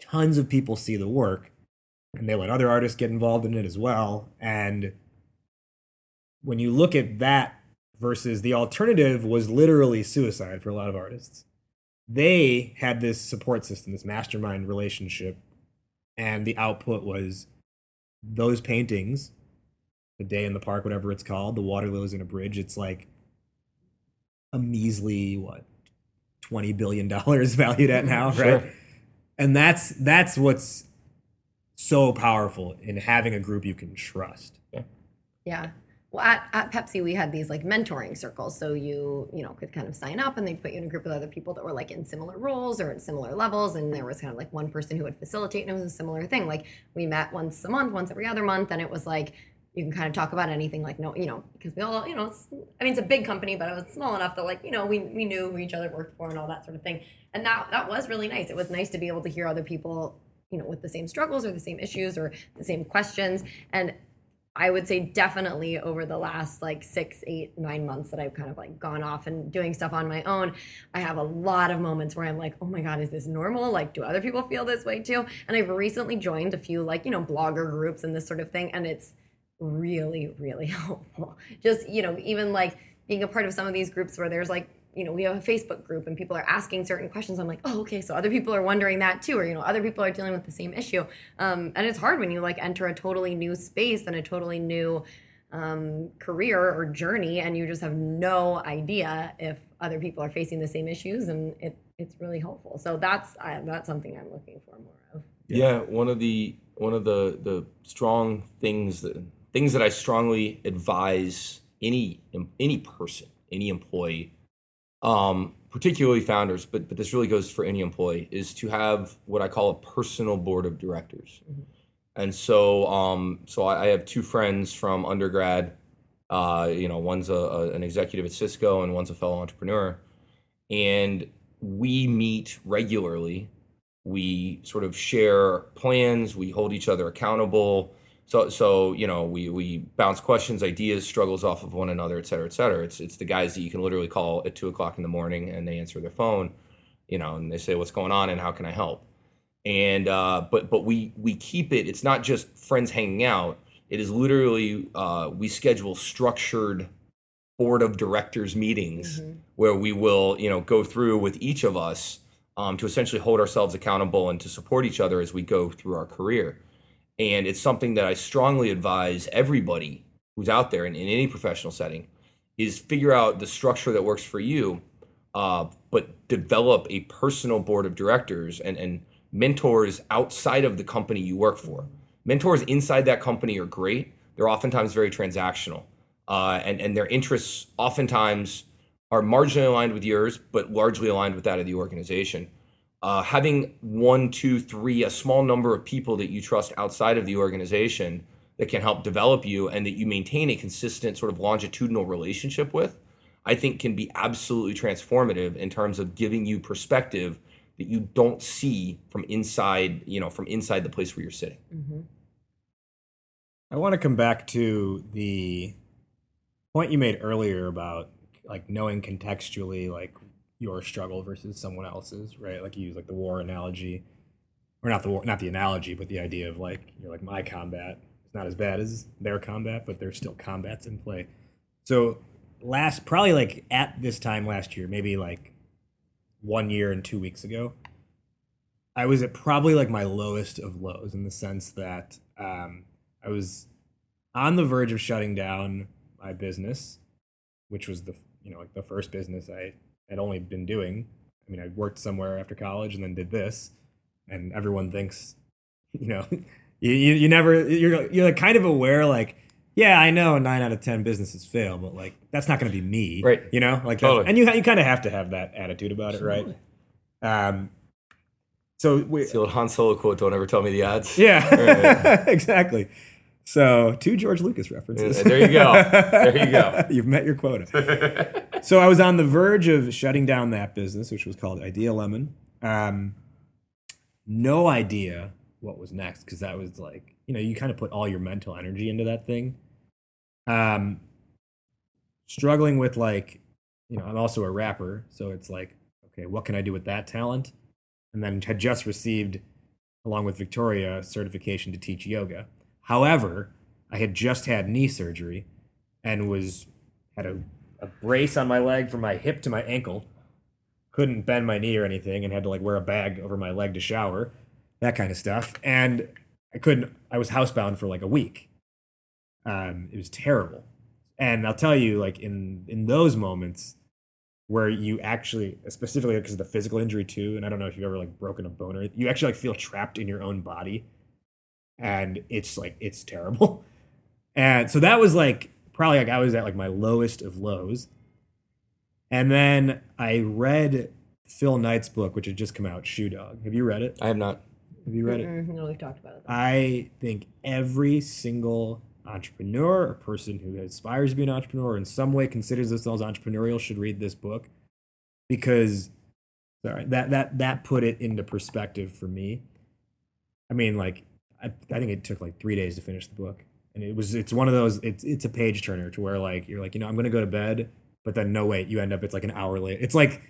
Tons of people see the work, and they let other artists get involved in it as well. And when you look at that versus the alternative was literally suicide for a lot of artists. They had this support system, this mastermind relationship, and the output was those paintings, the day in the park, whatever it's called, the water lilies in a bridge. It's like a measly what twenty billion dollars (laughs) valued at mm-hmm. now, Sure. right? And that's that's what's so powerful in having a group you can trust. Yeah. Yeah. Well, at, at Pepsi, we had these like mentoring circles. So you, you know, could kind of sign up and they'd put you in a group with other people that were like in similar roles or at similar levels. And there was kind of like one person who would facilitate. And it was a similar thing. Like we met once a month, once every other month. And it was like, you can kind of talk about anything like, no, you know, because we all, you know, I mean, it's a big company, but it was small enough that like, you know, we, we knew who each other worked for and all that sort of thing. And that, that was really nice. It was nice to be able to hear other people you know with the same struggles or the same issues or the same questions and I would say definitely over the last like six, eight, nine months that I've kind of like gone off and doing stuff on my own, I have a lot of moments where I'm like, oh my God, is this normal? Like, do other people feel this way too? And I've recently joined a few like, you know, blogger groups and this sort of thing. And it's really, really (laughs) helpful. Just, you know, even like being a part of some of these groups where there's like, you know, we have a Facebook group and people are asking certain questions. I'm like, oh, okay, so other people are wondering that too, or you know, other people are dealing with the same issue. Um, and it's hard when you like enter a totally new space and a totally new um, career or journey, and you just have no idea if other people are facing the same issues, and it it's really helpful. So that's I, that's something I'm looking for more of. Yeah, one of the one of the the strong things that things that I strongly advise any any person, any employee, um, particularly founders, but but this really goes for any employee, is to have what I call a personal board of directors. And so, um, so I, I have two friends from undergrad. Uh, you know, one's a, a, an executive at Cisco, and one's a fellow entrepreneur. And we meet regularly. We sort of share plans. We hold each other accountable. So, so you know, we we bounce questions, ideas, struggles off of one another, et cetera, et cetera. It's it's the guys that you can literally call at two o'clock in the morning, and they answer their phone, you know, and they say, "What's going on?" and "How can I help?" And uh, but but we we keep it. It's not just friends hanging out. It is literally uh, we schedule structured board of directors meetings where we will you know go through with each of us um, to essentially hold ourselves accountable and to support each other as we go through our career and it's something that i strongly advise everybody who's out there in, in any professional setting is figure out the structure that works for you uh, but develop a personal board of directors and, and mentors outside of the company you work for mentors inside that company are great they're oftentimes very transactional uh, and, and their interests oftentimes are marginally aligned with yours, but largely aligned with that of the organization. Uh, having one, two, three, a small number of people that you trust outside of the organization that can help develop you and that you maintain a consistent sort of longitudinal relationship with, I think can be absolutely transformative in terms of giving you perspective that you don't see from inside, you know, from inside the place where you're sitting. I want to come back to the point you made earlier about like knowing contextually like your struggle versus someone else's, right? Like you use like the war analogy, or not the war, not the analogy, but the idea of like you're like my combat is not as bad as their combat, but there's still combats in play. So last, probably like at this time last year, maybe like one year and two weeks ago, I was at probably like my lowest of lows in the sense that um, I was on the verge of shutting down my business, which was the you know like the first business I had only been doing. I mean, I worked somewhere after college and then did this, and everyone thinks, (laughs) you know, (laughs) you you, you never you're you're like kind of aware like. Yeah, I know nine out of ten businesses fail, but like that's not going to be me, Right. You know, like, Totally. and you you kind of have to have that attitude about it, right? Um, so we, It's the old Han Solo quote, don't ever tell me the odds. yeah, (laughs) exactly. So two George Lucas references. There you go. There you go. (laughs) You've met your quota. so I was on the verge of shutting down that business, which was called Idea Lemon. Um, no idea what was next because that was like you know you kind of put all your mental energy into that thing. Um, struggling with like you know I'm also a rapper, so it's like okay, what can I do with that talent? And then had just received, along with Victoria, certification to teach yoga. However, I had just had knee surgery and was had a, a brace on my leg from my hip to my ankle. Couldn't bend my knee or anything, and had to like wear a bag over my leg to shower, that kind of stuff. And I couldn't. I was housebound for like a week. Um, it was terrible. And I'll tell you, like in in those moments where you actually, specifically because of the physical injury too, and I don't know if you've ever like broken a bone or you actually like feel trapped in your own body, and it's like it's terrible. (laughs) And so that was like probably like I was at like my lowest of lows. And then I read Phil Knight's book, which had just come out, Shoe Dog. Have you read it? I have not. Have you read it? Mm, no, we've talked about it. I think every single entrepreneur or person who aspires to be an entrepreneur or in some way considers themselves entrepreneurial should read this book because sorry that that that put it into perspective for me I mean, like I, I think it took like three days to finish the book, and it was it's one of those it's it's a page turner to where like you're like you know I'm gonna go to bed, but then no wait you end up it's like an hour late. It's like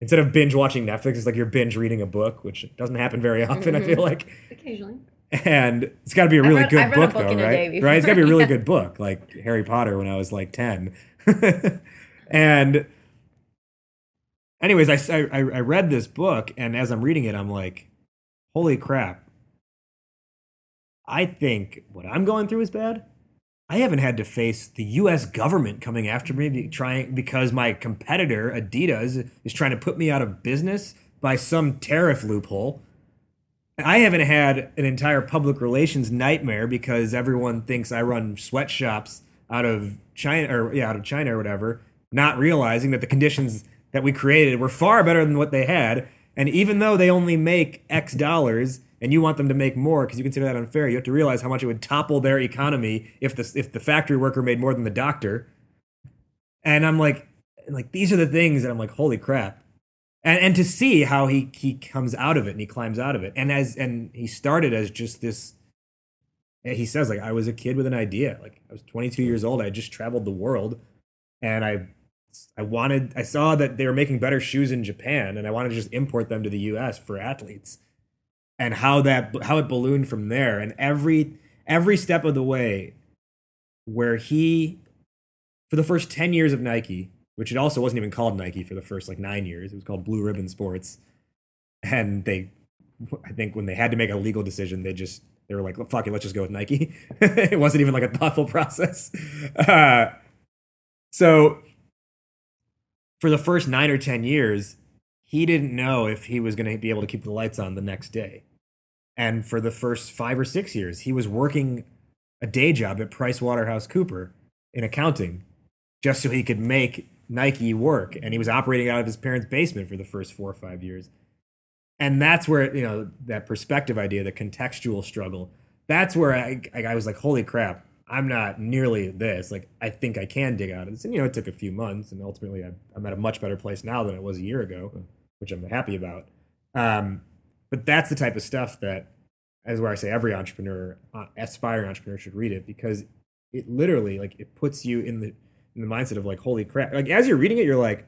instead of binge watching Netflix, it's like you're binge reading a book, which doesn't happen very often. I feel like, Occasionally. and it's got to be a really read- good book, book though, right? before, right? It's got to be a really yeah. good book, like Harry Potter when I was like ten, (laughs) and anyways, I, I I read this book, and as I'm reading it, I'm like, holy crap! I think what I'm going through is bad. I haven't had to face the U.S. government coming after me trying because my competitor Adidas is trying to put me out of business by some tariff loophole. I haven't had an entire public relations nightmare because everyone thinks I run sweatshops out of China or yeah, out of China or whatever, not realizing that the conditions that we created were far better than what they had. And even though they only make X dollars and you want them to make more because you consider that unfair, you have to realize how much it would topple their economy if the if the factory worker made more than the doctor. And I'm like, like these are the things that I'm like, holy crap. And and to see how he he comes out of it and he climbs out of it. And as and he started as just this he says like i was a kid with an idea. Like i was 22 years old. I just traveled the world. And i i wanted i saw that they were making better shoes in japan and i wanted to just import them to the us for athletes and how that how it ballooned from there and every every step of the way where he for the first 10 years of nike which it also wasn't even called Nike for the first like nine years. It was called Blue Ribbon Sports, and they, I think when they had to make a legal decision, they just they were like, "Fuck it, let's just go with Nike." (laughs) it wasn't even like a thoughtful (laughs) process. Uh, so, for the first nine or ten years, he didn't know if he was going to be able to keep the lights on the next day, and for the first five or six years, he was working a day job at Price Waterhouse Cooper in accounting just so he could make Nike work. And he was operating out of his parents' basement for the first four or five years. And that's where, you know, that perspective idea, the contextual struggle, that's where I, I, was like, holy crap, I'm not nearly this. Like, I think I can dig out of this. And, you know, it took a few months. And ultimately, I, I'm at a much better place now than it was a year ago, which I'm happy about. Um, but that's the type of stuff that, as where I say every entrepreneur, uh, aspiring entrepreneur should read it because it literally, like, it puts you in the, in the mindset of like, holy crap. Like as you're reading it, you're like,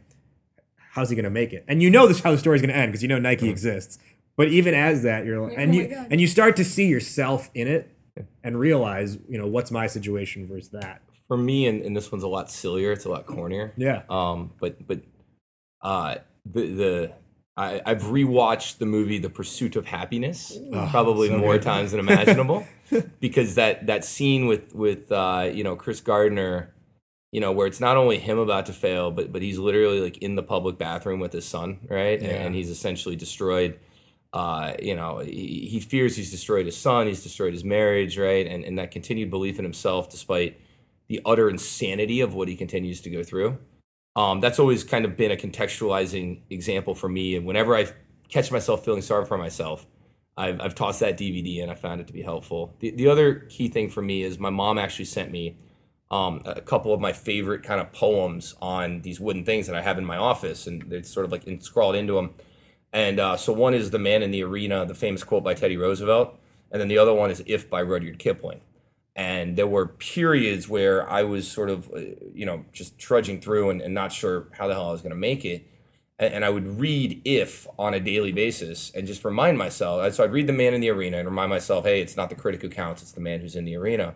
how's he gonna make it? And you know this how the story's gonna end because you know Nike exists. But even as that, you're like, and Oh you and you start to see yourself in it and realize, you know, what's my situation versus that. For me, and, and this one's a lot sillier. It's a lot cornier. Yeah. Um, but but uh, the the I, I've rewatched the movie The Pursuit of Happiness probably so more good. times than imaginable (laughs) because that that scene with with uh, you know Chris Gardner, you know where it's not only him about to fail, but but he's literally like in the public bathroom with his son, right, and, and he's essentially destroyed. Uh, you know, he, he fears he's destroyed his son, he's destroyed his marriage, right, and and that continued belief in himself despite the utter insanity of what he continues to go through. Um, that's always kind of been a contextualizing example for me. And whenever I catch myself feeling sorry for myself, I've, I've tossed that DVD and I found it to be helpful. The, the other key thing for me is my mom actually sent me um, a couple of my favorite kind of poems on these wooden things that I have in my office, and they're sort of like in, scrawled into them. And uh, so one is "The Man in the Arena," the famous quote by Teddy Roosevelt, and then the other one is "If" by Rudyard Kipling and there were periods where I was sort of, uh, you know, just trudging through and, and not sure how the hell I was going to make it. And, and I would read "If" on a daily basis and just remind myself. So I'd read "The Man in the Arena" and remind myself, hey, it's not the critic who counts; it's the man who's in the arena.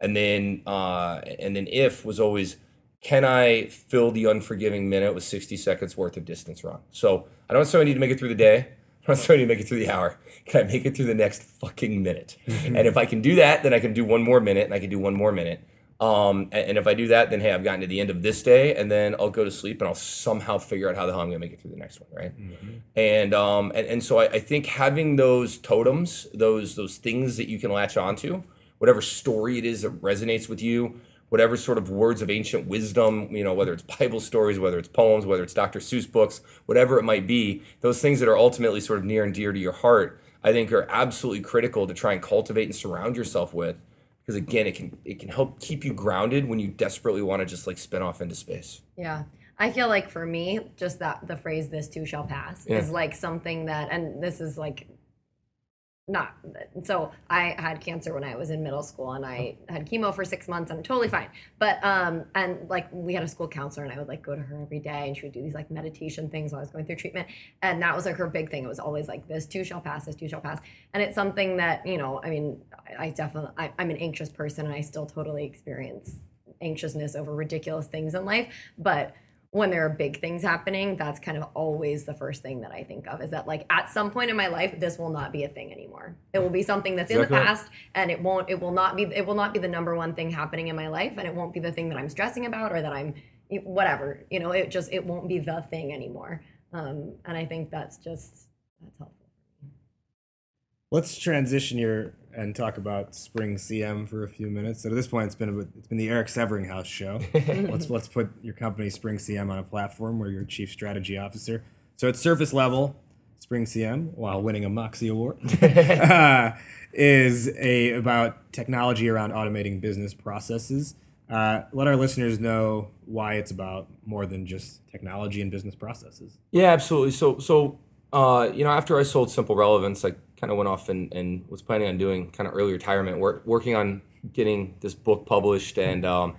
And then, uh, and then "If" was always, can I fill the unforgiving minute with 60 seconds worth of distance run? So I don't necessarily need to make it through the day. I don't necessarily to make it through the hour. Can I make it through the next fucking minute? and if I can do that, then I can do one more minute and I can do one more minute. Um, and, and if I do that, then hey, I've gotten to the end of this day, and then I'll go to sleep and I'll somehow figure out how the hell I'm gonna make it through the next one, right? And um, and, and so I, I think having those totems, those those things that you can latch onto, whatever story it is that resonates with you, whatever sort of words of ancient wisdom, you know, whether it's Bible stories, whether it's poems, whether it's Dr. Seuss books, whatever it might be, those things that are ultimately sort of near and dear to your heart, I think are absolutely critical to try and cultivate and surround yourself with. Because again, it can it can help keep you grounded when you desperately want to just like spin off into space. Yeah. I feel like for me, just that the phrase "this too shall pass" Yeah. is like something that, and this is like not so I had cancer when I was in middle school and I had chemo for six months and I'm totally fine. But um and like we had a school counselor and I would like go to her every day and she would do these like meditation things while I was going through treatment. And that was like her big thing. It was always like this too shall pass, this too shall pass. And it's something that, you know, I mean, I, I definitely I, I'm an anxious person and I still totally experience anxiousness over ridiculous things in life. But when there are big things happening, that's kind of always the first thing that I think of is that like at some point in my life, this will not be a thing anymore. It will be something that's in the past and it won't it will not be it will not be the number one thing happening in my life and it won't be the thing that I'm stressing about or that I'm whatever. You know, it just it won't be the thing anymore. Um, and I think that's just that's helpful. Let's transition here and talk about Spring CM for a few minutes. So at this point, it's been a, it's been the Eric Severinghaus show. (laughs) let's let's put your company Spring CM on a platform where you're chief strategy officer. So at surface level, Spring CM, while winning a Moxie Award, (laughs) uh, is a about technology around automating business processes. Uh, let our listeners know why it's about more than just technology and business processes. Yeah, absolutely. So, so uh, you know, after I sold Simple Relevance, I kind of went off and, and was planning on doing kind of early retirement, work, working on getting this book published, and um,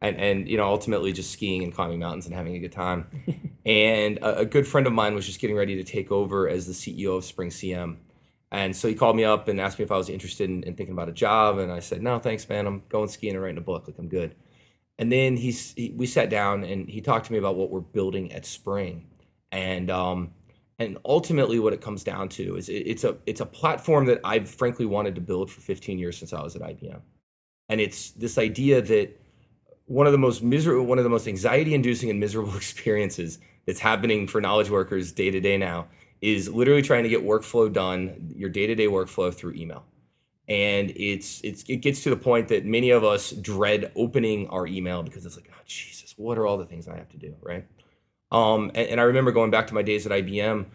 and and you know, ultimately just skiing and climbing mountains and having a good time. (laughs) and a, a good friend of mine was just getting ready to take over as the CEO of Spring CM. And so he called me up and asked me if I was interested in, in thinking about a job, and I said, "No, thanks, man. I'm going skiing and writing a book. Like I'm good." And then he's he, we sat down and he talked to me about what we're building at Spring, and um, and ultimately what it comes down to is it's a it's a platform that I've frankly wanted to build for 15 years since I was at IBM, and it's this idea that one of the most miserable, one of the most anxiety-inducing and miserable (laughs) experiences that's happening for knowledge workers day to day now is literally trying to get workflow done, your day-to-day workflow through email. And it's it's it gets to the point that many of us dread opening our email because it's like oh jesus what are all the things i have to do right um and, and i remember going back to my days at ibm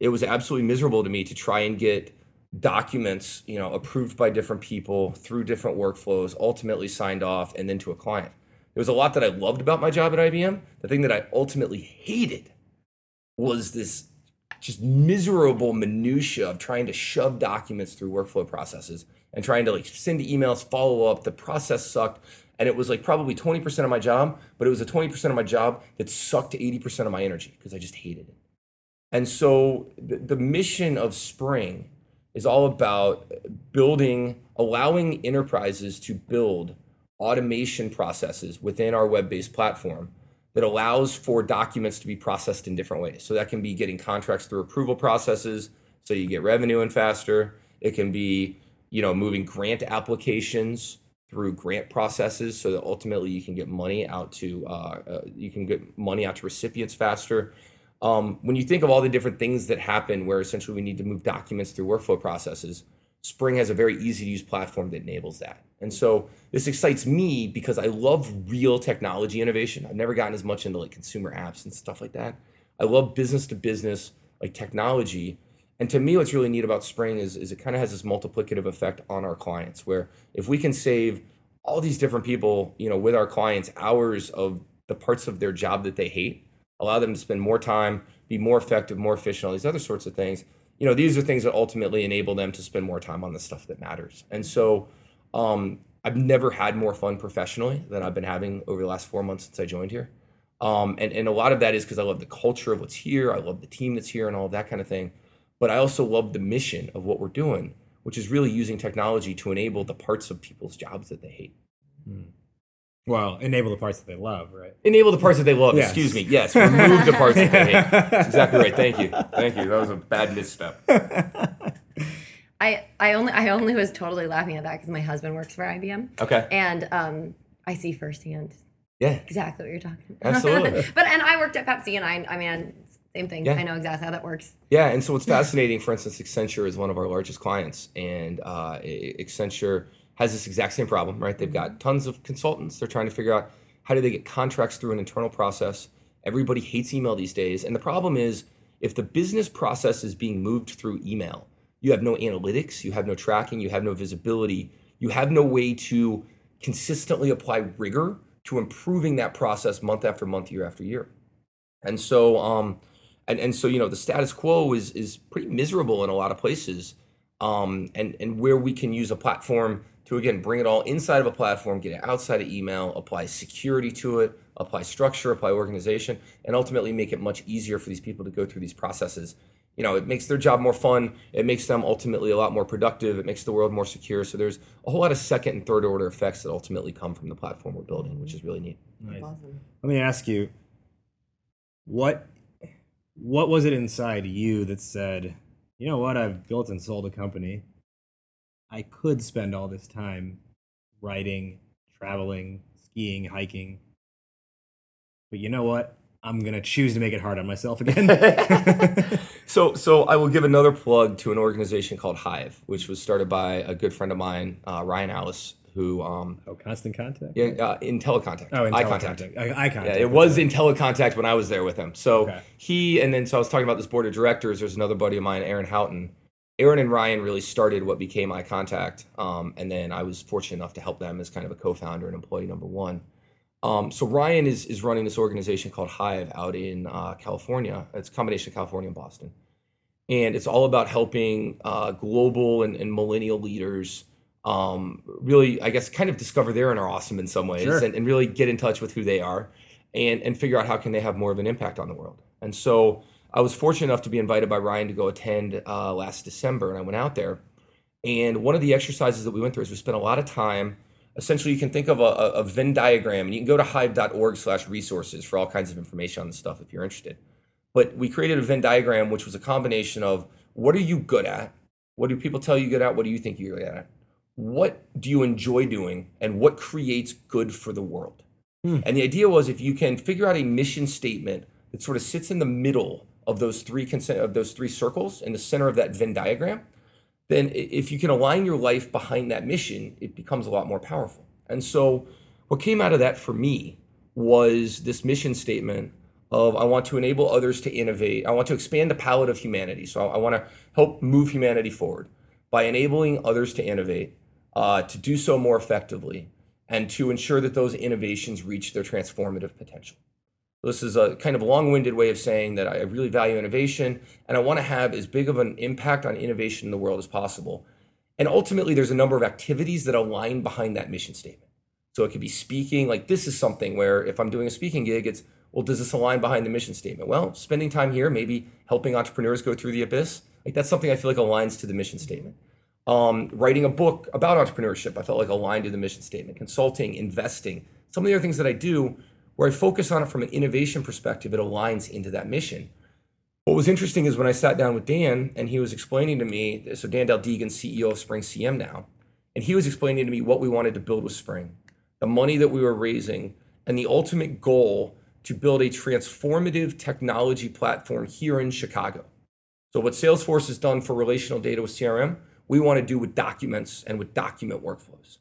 it was absolutely miserable to me to try and get documents you know approved by different people through different workflows ultimately signed off and then to a client there was a lot that i loved about my job at ibm the thing that i ultimately hated was this just miserable minutia of trying to shove documents through workflow processes and trying to like send emails, follow up. The process sucked. And it was like probably 20% of my job, but it was a 20% of my job that sucked 80% of my energy because I just hated it. And so the, the mission of Spring is all about building, allowing enterprises to build automation processes within our web based platform that allows for documents to be processed in different ways. So that can be getting contracts through approval processes so you get revenue in faster. It can be, you know, moving grant applications through grant processes so that ultimately you can get money out to uh, uh, you can get money out to recipients faster. Um, when you think of all the different things that happen where essentially we need to move documents through workflow processes, Spring has a very easy to use platform that enables that. And so this excites me because I love real technology innovation. I've never gotten as much into like consumer apps and stuff like that. I love business to business like technology. And to me, what's really neat about Spring is, is it kind of has this multiplicative effect on our clients where if we can save all these different people, you know, with our clients hours of the parts of their job that they hate, allow them to spend more time, be more effective, more efficient, all these other sorts of things. You know, these are things that ultimately enable them to spend more time on the stuff that matters. And so um, I've never had more fun professionally than I've been having over the last four months since I joined here. Um, and, and a lot of that is because I love the culture of what's here. I love the team that's here and all that kind of thing. But I also love the mission of what we're doing, which is really using technology to enable the parts of people's jobs that they hate. Well, enable the parts that they love, right? Enable the parts that they love. Yes. Excuse me. Yes, remove the parts that they hate. That's exactly right. Thank you. Thank you. That was a bad misstep. (laughs) I I only I only was totally laughing at that because my husband works for IBM. Okay. And um, I see firsthand Yeah. exactly what you're talking about. Absolutely. (laughs) but and I worked at Pepsi, and I I mean same thing. Yeah. I know exactly how that works. Yeah, and so what's (laughs) fascinating, for instance, Accenture is one of our largest clients, and uh, Accenture has this exact same problem, right? They've got tons of consultants. They're trying to figure out how do they get contracts through an internal process. Everybody hates email these days, and the problem is if the business process is being moved through email, you have no analytics, you have no tracking, you have no visibility, you have no way to consistently apply rigor to improving that process month after month, year after year. And so, um, and, and so you know the status quo is is pretty miserable in a lot of places um, and and where we can use a platform to again bring it all inside of a platform, get it outside of email, apply security to it, apply structure, apply organization, and ultimately make it much easier for these people to go through these processes. You know, it makes their job more fun. It makes them ultimately a lot more productive. It makes the world more secure. So there's a whole lot of second and third order effects that ultimately come from the platform we're building, which is really neat. Nice. Awesome. Let me ask you, what what was it inside you that said, you know what, I've built and sold a company. I could spend all this time writing, traveling, skiing, hiking. But you know what? I'm gonna choose to make it hard on myself again. (laughs) (laughs) So, so I will give another plug to an organization called Hive, which was started by a good friend of mine, uh, Ryan Allis, who um, oh, constant contact. yeah, uh, IntelliContact. Oh, in eye contact. Eye, eye contact. Yeah, it was IntelliContact when I was there with him. So Okay. he and then so I was talking about this board of directors. There's another buddy of mine, Aaron Houghton. Aaron and Ryan really started what became iContact, um, and then I was fortunate enough to help them as kind of a co-founder and employee number one. Um, so Ryan is is running this organization called Hive out in uh, California. It's a combination of California and Boston, and it's all about helping uh, global and, and millennial leaders um, really, I guess, kind of discover their inner awesome in some ways, Sure. and, and really get in touch with who they are, and and figure out how can they have more of an impact on the world. And so I was fortunate enough to be invited by Ryan to go attend uh, last December, and I went out there. And one of the exercises that we went through is we spent a lot of time. Essentially, you can think of a, a, a Venn diagram, and you can go to hive.org/resources for all kinds of information on this stuff if you're interested. But we created a Venn diagram, which was a combination of what are you good at, what do people tell you good at, what do you think you're good at, what do you enjoy doing, and what creates good for the world. Hmm. And the idea was if you can figure out a mission statement that sort of sits in the middle of those three consent of those three circles in the center of that Venn diagram, then if you can align your life behind that mission, it becomes a lot more powerful. And so what came out of that for me was this mission statement of I want to enable others to innovate. I want to expand the palette of humanity. So I, I want to help move humanity forward by enabling others to innovate, uh, to do so more effectively, and to ensure that those innovations reach their transformative potential. This is a kind of long-winded way of saying that I really value innovation and I want to have as big of an impact on innovation in the world as possible. And ultimately, there's a number of activities that align behind that mission statement. So it could be speaking, like this is something where if I'm doing a speaking gig, it's, well, does this align behind the mission statement? Well, spending time here, maybe helping entrepreneurs go through the abyss, like that's something I feel like aligns to the mission statement. Um, writing a book about entrepreneurship, I felt like aligned to the mission statement. Consulting, investing, some of the other things that I do where I focus on it from an innovation perspective, it aligns into that mission. What was interesting is when I sat down with Dan and he was explaining to me, so Dan Daldegan, CEO of Spring CM now, and he was explaining to me what we wanted to build with Spring, the money that we were raising, and the ultimate goal to build a transformative technology platform here in Chicago. So what Salesforce has done for relational data with CRM, we want to do with documents and with document workflows.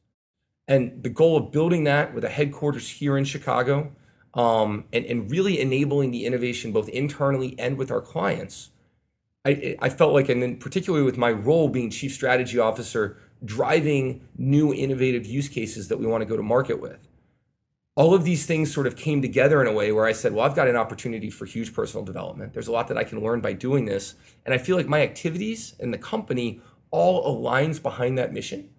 And the goal of building that with a headquarters here in Chicago um, and, and really enabling the innovation both internally and with our clients, I, I felt like, and then particularly with my role being chief strategy officer, driving new innovative use cases that we want to go to market with. All of these things sort of came together in a way where I said, well, I've got an opportunity for huge personal development. There's a lot that I can learn by doing this. And I feel like my activities and the company all aligns behind that mission.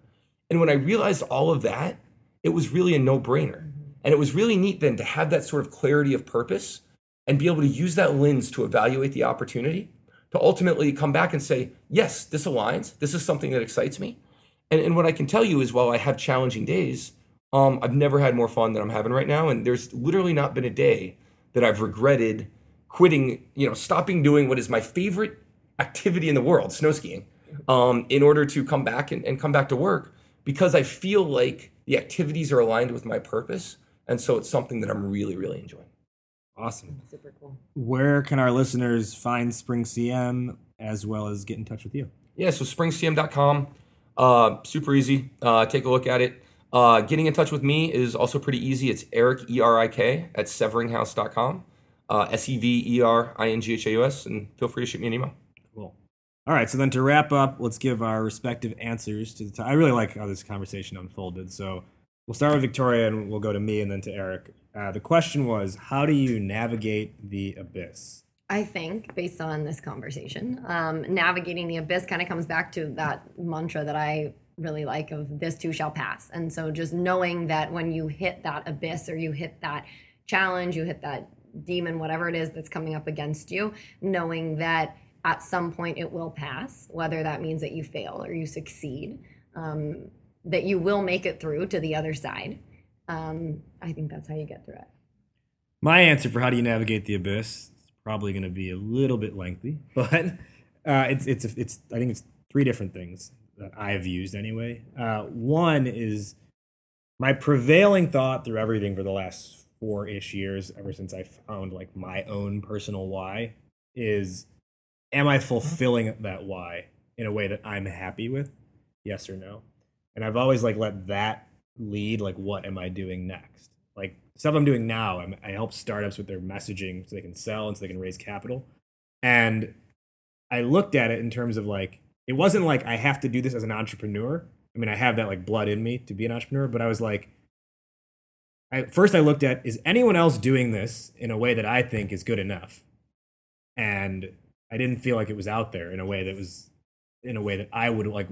And when I realized all of that, it was really a no brainer. And it was really neat then to have that sort of clarity of purpose and be able to use that lens to evaluate the opportunity to ultimately come back and say, yes, this aligns. This is something that excites me. And, and what I can tell you is while I have challenging days, um, I've never had more fun than I'm having right now. And there's literally not been a day that I've regretted quitting, you know, stopping doing what is my favorite activity in the world, snow skiing, um, in order to come back and, and come back to work because I feel like the activities are aligned with my purpose. And so it's something that I'm really, really enjoying. Awesome. Super cool. Where can our listeners find Spring CM as well as get in touch with you? Yeah, so springcm.com, uh, super easy. Uh, take a look at it. Uh, getting in touch with me is also pretty easy. It's Eric, E R I K, at severinghaus.com, uh, S E V E R I N G H A U S, and feel free to shoot me an email. All right. So then to wrap up, let's give our respective answers to the. T- I really like how this conversation unfolded. So we'll start with Victoria and we'll go to me and then to Eric. Uh, the question was, how do you navigate the abyss? I think, based on this conversation, um, navigating the abyss kind of comes back to that mantra that I really like of this too shall pass. And so just knowing that when you hit that abyss or you hit that challenge, you hit that demon, whatever it is that's coming up against you, knowing that at some point it will pass, whether that means that you fail or you succeed, um, that you will make it through to the other side. Um, I think that's how you get through it. My answer for how do you navigate the abyss is probably going to be a little bit lengthy, (laughs) but uh, it's it's it's I think it's three different things that I've used anyway. Uh, one is my prevailing thought through everything for the last four ish years, ever since I found like my own personal why, is am I mm-hmm. fulfilling that why in a way that I'm happy with? Yes or no? And I've always like let that lead like what am I doing next? Like stuff I'm doing now, I'm, I help startups with their messaging so they can sell and so they can raise capital. And I looked at it in terms of like it wasn't like I have to do this as an entrepreneur. I mean, I have that like blood in me to be an entrepreneur, but I was like I, first I looked at is anyone else doing this in a way that I think is good enough? And I didn't feel like it was out there in a way that was in a way that I would like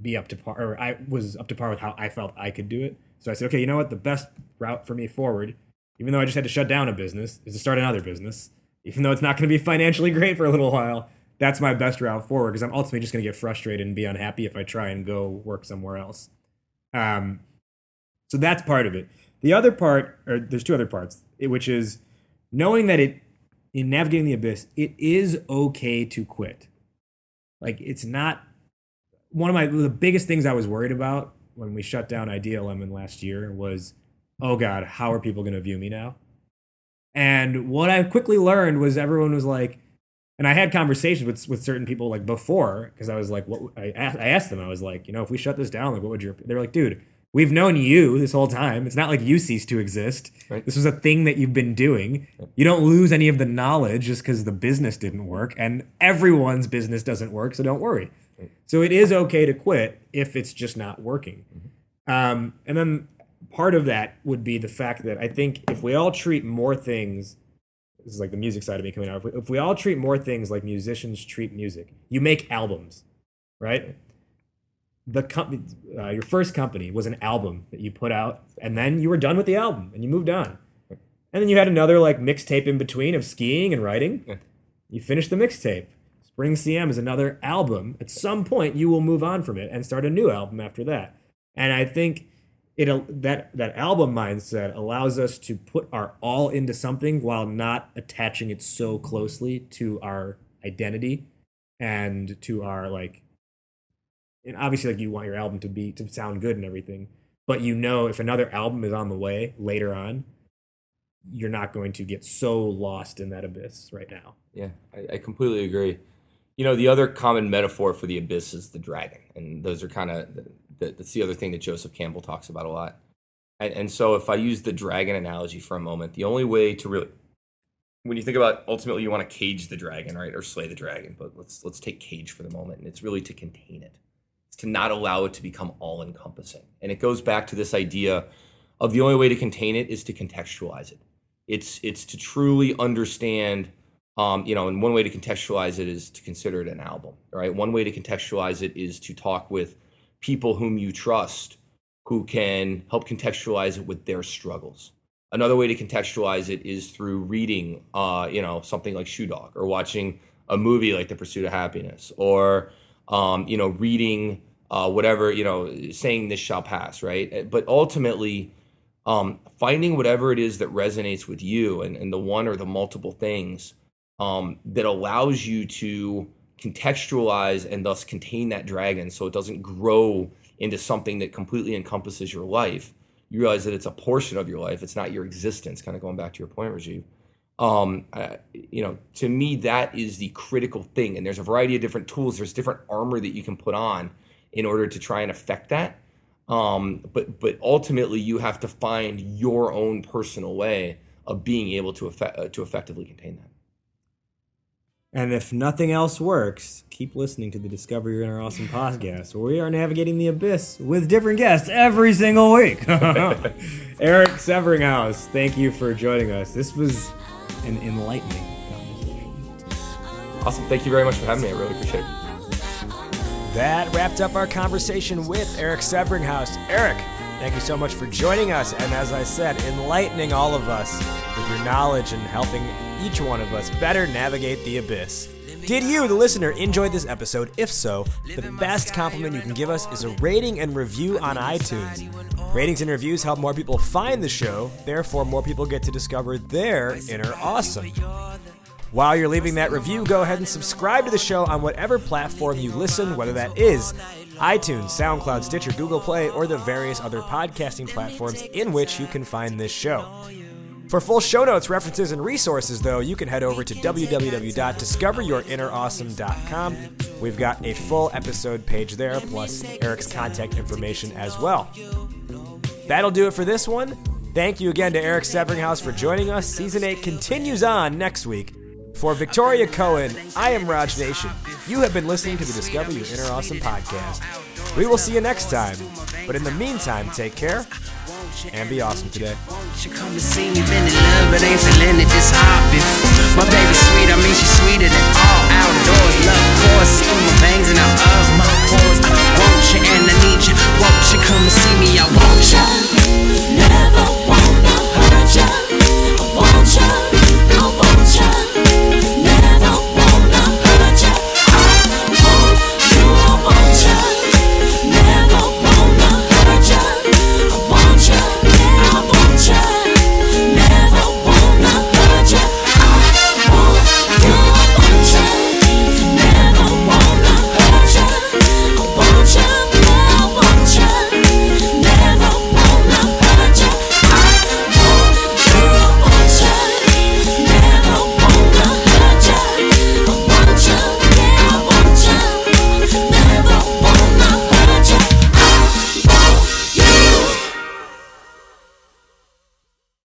be up to par or I was up to par with how I felt I could do it. So I said, okay, you know what? The best route for me forward, even though I just had to shut down a business, is to start another business. Even though it's not going to be financially (laughs) great for a little while, that's my best route forward because I'm ultimately just going to get frustrated and be unhappy if I try and go work somewhere else. Um, so that's part of it. The other part, or there's two other parts, which is knowing that it in navigating the abyss, it is okay to quit. Like it's not one of my the biggest things I was worried about when we shut down Idea Lemon last year was, oh God, how are people going to view me now? And what I quickly learned was everyone was like, and I had conversations with with certain people like before because I was like, what I asked, I asked them, I was like, you know, if we shut this down, like, what would your? They were like, dude, we've known you this whole time. It's not like you ceased to exist. Right. This was a thing that you've been doing. You don't lose any of the knowledge just because the business didn't work, and everyone's business doesn't work, so don't worry. So it is okay to quit if it's just not working. Um, and then part of that would be the fact that I think if we all treat more things, this is like the music side of me coming out. If we, if we all treat more things like musicians treat music, you make albums, right? The company, uh, your first company was an album that you put out, and then you were done with the album and you moved on. And then you had another like mixtape in between of skiing and writing. Yeah. You finished the mixtape. Spring CM is another album. At some point, you will move on from it and start a new album after that. And I think it that that album mindset allows us to put our all into something while not attaching it so closely to our identity and to our like. And obviously, like you want your album to be to sound good and everything, but you know if another album is on the way later on, you're not going to get so lost in that abyss right now. Yeah, I, I completely agree. You know, the other common metaphor for the abyss is the dragon, and those are kind of that's the other thing that Joseph Campbell talks about a lot. And, and so, if I use the dragon analogy for a moment, the only way to really, when you think about ultimately, you want to cage the dragon, right, or slay the dragon, but let's let's take cage for the moment, and it's really to contain it. To not allow it to become all encompassing, and it goes back to this idea of the only way to contain it is to contextualize it. It's it's to truly understand um, you know, and one way to contextualize it is to consider it an album, right? One way to contextualize it is to talk with people whom you trust who can help contextualize it with their struggles. Another way to contextualize it is through reading, uh, you know, something like Shoe Dog or watching a movie like The Pursuit of Happiness or, um, you know, reading uh, whatever, you know, saying this shall pass, right? But ultimately, um, finding whatever it is that resonates with you and, and the one or the multiple things um, that allows you to contextualize and thus contain that dragon so it doesn't grow into something that completely encompasses your life. You realize that it's a portion of your life, it's not your existence, kind of going back to your point, Rajiv. Um, uh, you know, to me, that is the critical thing. And there's a variety of different tools, there's different armor that you can put on in order to try and affect that. Um, but but ultimately, you have to find your own personal way of being able to effect, uh, to effectively contain that. And if nothing else works, keep listening to the Discover Your Inner Awesome podcast, where we are navigating the abyss with different guests every single week. (laughs) Eric Severinghaus, thank you for joining us. This was an enlightening conversation. Awesome. Thank you very much for having me. I really appreciate it. That wrapped up our conversation with Eric Severinghaus. Eric, thank you so much for joining us and, as I said, enlightening all of us with your knowledge and helping each one of us better navigate the abyss. Did you, the listener, enjoy this episode? If so, the best compliment you can give us is a rating and review on iTunes. Ratings and reviews help more people find the show, therefore, more people get to discover their inner awesome. While you're leaving that review, go ahead and subscribe to the show on whatever platform you listen, whether that is iTunes, SoundCloud, Stitcher, Google Play, or the various other podcasting platforms in which you can find this show. For full show notes, references, and resources, though, you can head over to www.discoveryourinnerawesome.com. We've got a full episode page there, plus Eric's contact information as well. That'll do it for this one. Thank you again to Eric Severinghaus for joining us. Season 8 continues on next week. For Victoria Cohen, I am Raj Nation. You have been listening to the Discover Your Inner Awesome podcast. We will see you next time. But in the meantime, take care and be awesome today. Love. My sweet, I mean she's sweeter than all outdoors. Love course through my and out of my pores. I want you and I need you. Won't you come and see me? I want you. Never.